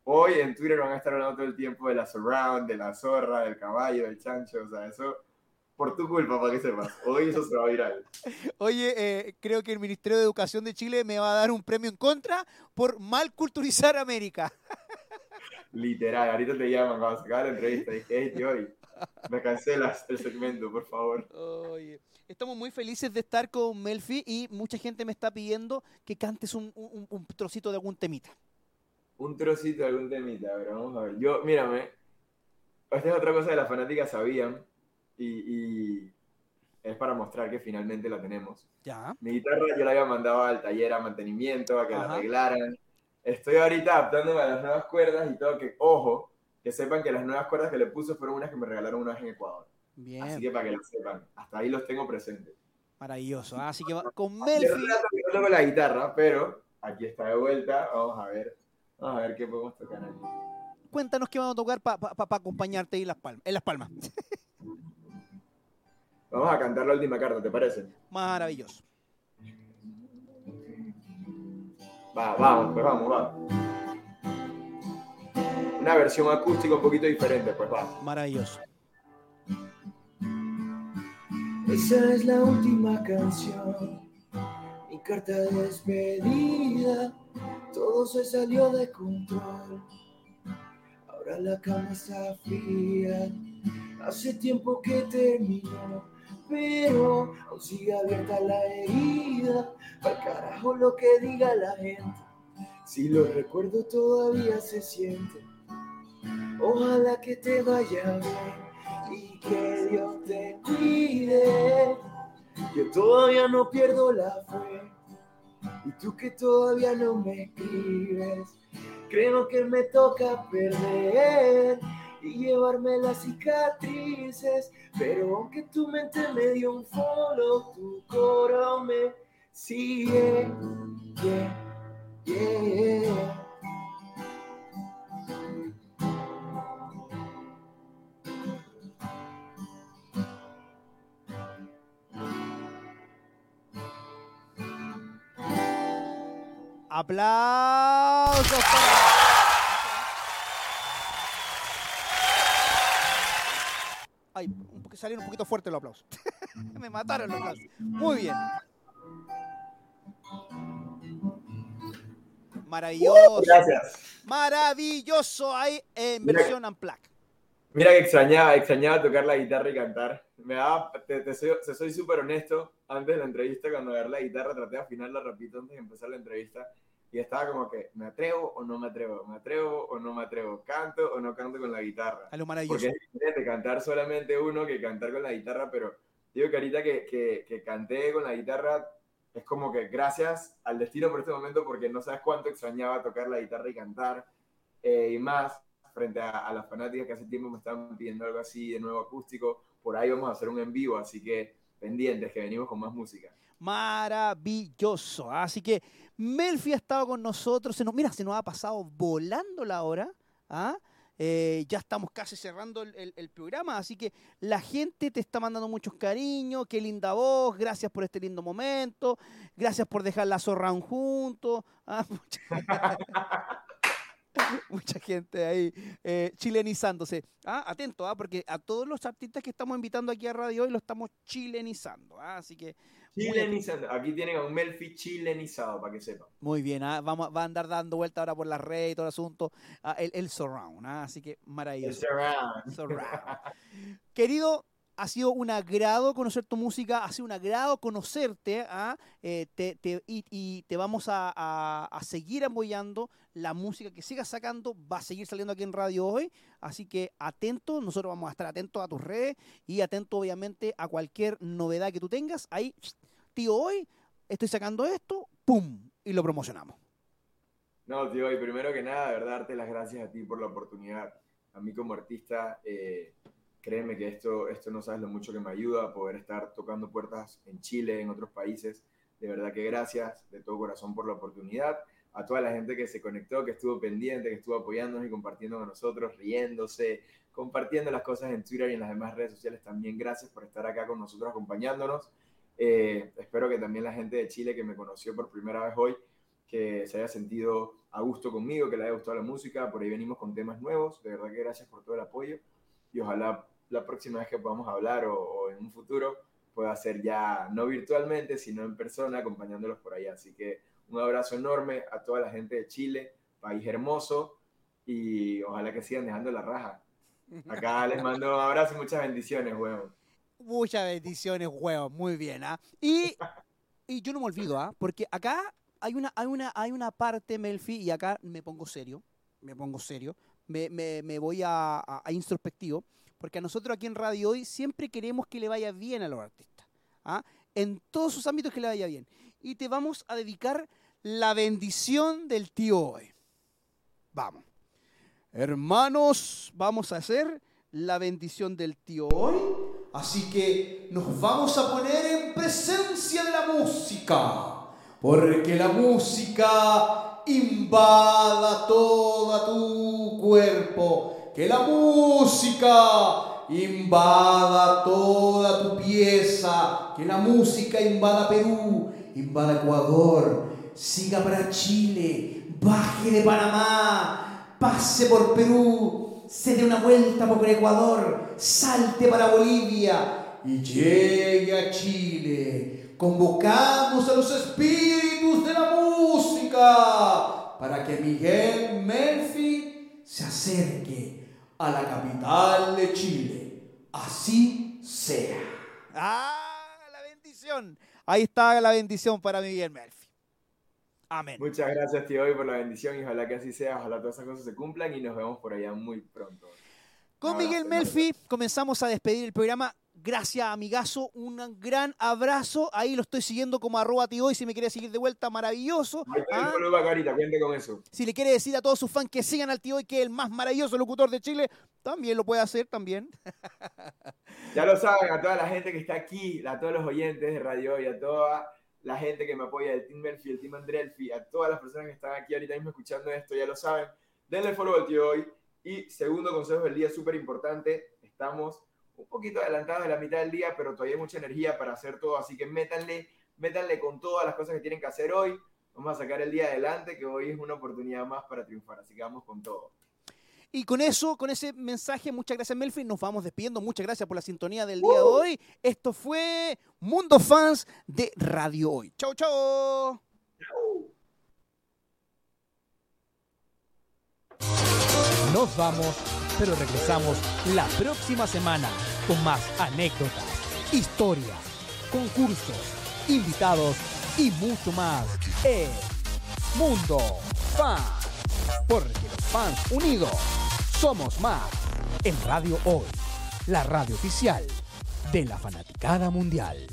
hoy en Twitter van a estar hablando todo el tiempo de la surround, de la zorra, del caballo, del chancho, o sea, eso por tu culpa, para que sepas. Hoy eso se va a viral. Oye, eh, creo que el Ministerio de Educación de Chile me va a dar un premio en contra por mal culturizar América. Literal, ahorita te llaman cuando se acaba la entrevista. Dije, hey, tío, me cancelas el segmento, por favor. Oye, estamos muy felices de estar con Melfi y mucha gente me está pidiendo que cantes un, un, un trocito de algún temita. Un trocito de algún temita, pero vamos a ver. Yo, mírame, esta es otra cosa que las fanáticas sabían y, y es para mostrar que finalmente la tenemos. Ya. Mi guitarra yo la había mandado al taller a mantenimiento, a que Ajá. la arreglaran estoy ahorita adaptándome a las nuevas cuerdas y todo que, ojo, que sepan que las nuevas cuerdas que le puse fueron unas que me regalaron una vez en Ecuador. Bien. Así que para que lo sepan, hasta ahí los tengo presentes. Maravilloso. ¿ah? Así que va, con Melfi. No toco la guitarra, pero aquí está de vuelta. Vamos a ver, vamos a ver qué podemos tocar aquí. Cuéntanos qué vamos a tocar para pa, pa, acompañarte en las, palmas, en las palmas. vamos a cantar la última carta, ¿te parece? Maravilloso. Va, vamos, pues vamos, va. Una versión acústica un poquito diferente, pues va. Maravilloso. Esa es la última canción, mi carta de despedida. Todo se salió de control. Ahora la cama está fría. Hace tiempo que terminó, pero aún sigue abierta la herida. Al carajo lo que diga la gente. Si lo recuerdo todavía se siente. Ojalá que te vaya bien y que Dios te cuide. Yo todavía no pierdo la fe. Y tú que todavía no me escribes. Creo que me toca perder y llevarme las cicatrices. Pero aunque tu mente me dio un follow, tu coro me sigue. Yeah, yeah. Aplausos para... Ay, salieron un poquito fuerte los aplausos. Me mataron los aplausos. Muy bien. Maravilloso. Gracias. Maravilloso. Ahí en versión unplugged. Mira que extrañaba, extrañaba tocar la guitarra y cantar. Me daba, te, te soy, te soy súper honesto. Antes de la entrevista, cuando agarré la guitarra, traté de afinarla rapidito antes de empezar la entrevista. Y estaba como que, ¿me atrevo o no me atrevo? ¿Me atrevo o no me atrevo? ¿Canto o no canto con la guitarra? A lo maravilloso. Porque es diferente cantar solamente uno que cantar con la guitarra, pero digo que ahorita que, que, que canté con la guitarra, es como que gracias al destino por este momento, porque no sabes cuánto extrañaba tocar la guitarra y cantar, eh, y más frente a, a, las fanáticas que hace tiempo me estaban pidiendo algo así de nuevo acústico, por ahí vamos a hacer un en vivo, así que pendientes, que venimos con más música. Maravilloso, así que Melfi ha estado con nosotros, se nos, mira, se nos ha pasado volando la hora, ¿ah? Eh, ya estamos casi cerrando el, programa, así que la gente te está mandando muchos cariños, qué linda voz, gracias por este lindo momento, gracias por dejar la zorra juntos. Ah, Mucha gente ahí eh, chilenizándose. Ah, atento, ah, porque a todos los artistas que estamos invitando aquí a Radio Hoy lo estamos chilenizando. Ah, así que. Chilenizando. Aquí tienen a un Melfi chilenizado, para que sepan. Muy bien, ah, vamos, va a andar dando vuelta ahora por la red y todo el asunto. Ah, el, el surround, ah, así que maravilloso. El surround. Querido ha sido un agrado conocer tu música, ha sido un agrado conocerte ¿ah? eh, y, te vamos a, seguir apoyando. La música que sigas sacando va a seguir saliendo aquí en Radio Hoy, así que atento, nosotros vamos a estar atentos a tus redes y atento obviamente a cualquier novedad que tú tengas. Ahí, tío, hoy estoy sacando esto, ¡pum! Y lo promocionamos. No, tío, y primero que nada, de verdad, darte las gracias a ti por la oportunidad. A mí como artista... Eh, Créeme que esto, esto no sabes lo mucho que me ayuda a poder estar tocando puertas en Chile, en otros países. De verdad que gracias de todo corazón por la oportunidad. A toda la gente que se conectó, que estuvo pendiente, que estuvo apoyándonos y compartiendo con nosotros, riéndose, compartiendo las cosas en Twitter y en las demás redes sociales. También gracias por estar acá con nosotros acompañándonos. Eh, espero que también la gente de Chile que me conoció por primera vez hoy, que se haya sentido a gusto conmigo, que le haya gustado la música. Por ahí venimos con temas nuevos. De verdad que gracias por todo el apoyo y ojalá la próxima vez que podamos hablar o, en un futuro pueda ser ya no virtualmente, sino en persona, acompañándolos por allá. Así que un abrazo enorme a toda la gente de Chile, país hermoso, y ojalá que sigan dejando la raja. Acá les mando un abrazo y muchas bendiciones, huevón. Muchas bendiciones, huevón. Muy bien, ¿ah? Y, y yo no me olvido, ¿ah? Porque acá hay una, hay, una, hay una parte, Melfi, y acá me pongo serio, me pongo serio, me, me, me voy a, a, a introspectivo porque a nosotros aquí en Radio Hoy siempre queremos que le vaya bien a los artistas, ¿ah? en todos sus ámbitos que le vaya bien. Y te vamos a dedicar la bendición del tío hoy. Vamos. Hermanos, vamos a hacer la bendición del tío hoy. Así que nos vamos a poner en presencia de la música. Porque la música invada todo tu cuerpo que la música invada toda tu pieza, que la música invada Perú, invada Ecuador, siga para Chile, baje de Panamá, pase por Perú, se dé una vuelta por Ecuador, salte para Bolivia y llegue a Chile. Convocamos a los espíritus de la música para que Miguel Murphy se acerque a la capital de Chile. Así sea. ¡Ah, la bendición! Ahí está la bendición para Miguel Murphy. Amén. Muchas gracias, tío, hoy por la bendición y ojalá que así sea, ojalá todas esas cosas se cumplan y nos vemos por allá muy pronto. Con Miguel Murphy comenzamos a despedir el programa. Gracias, amigazo. Un gran abrazo. Ahí lo estoy siguiendo como arroba tío y si me quiere seguir de vuelta, maravilloso. ¿Ah? con eso. Si le quiere decir a todos sus fans que sigan al tío y que es el más maravilloso locutor de Chile, también lo puede hacer también. Ya lo saben, a toda la gente que está aquí, a todos los oyentes de Radio y a toda la gente que me apoya, el Team Murphy, el Team Andrelfi, a todas las personas que están aquí ahorita mismo escuchando esto, ya lo saben. Denle follow al tío hoy. Y segundo consejo del día, súper importante, estamos un poquito adelantados de la mitad del día, pero todavía hay mucha energía para hacer todo, así que métanle, métanle con todas las cosas que tienen que hacer hoy. Vamos a sacar el día adelante, que hoy es una oportunidad más para triunfar, así que vamos con todo. Y con eso, con ese mensaje, muchas gracias Melfi, nos vamos despidiendo. Muchas gracias por la sintonía del día de hoy. Esto fue Mundo Fans de Radio Hoy. Chau, chau. Nos vamos, pero regresamos la próxima semana con más anécdotas, historias, concursos, invitados y mucho más en Mundo Fans. Porque los fans unidos somos más en Radio Hoy, la radio oficial de la fanaticada mundial.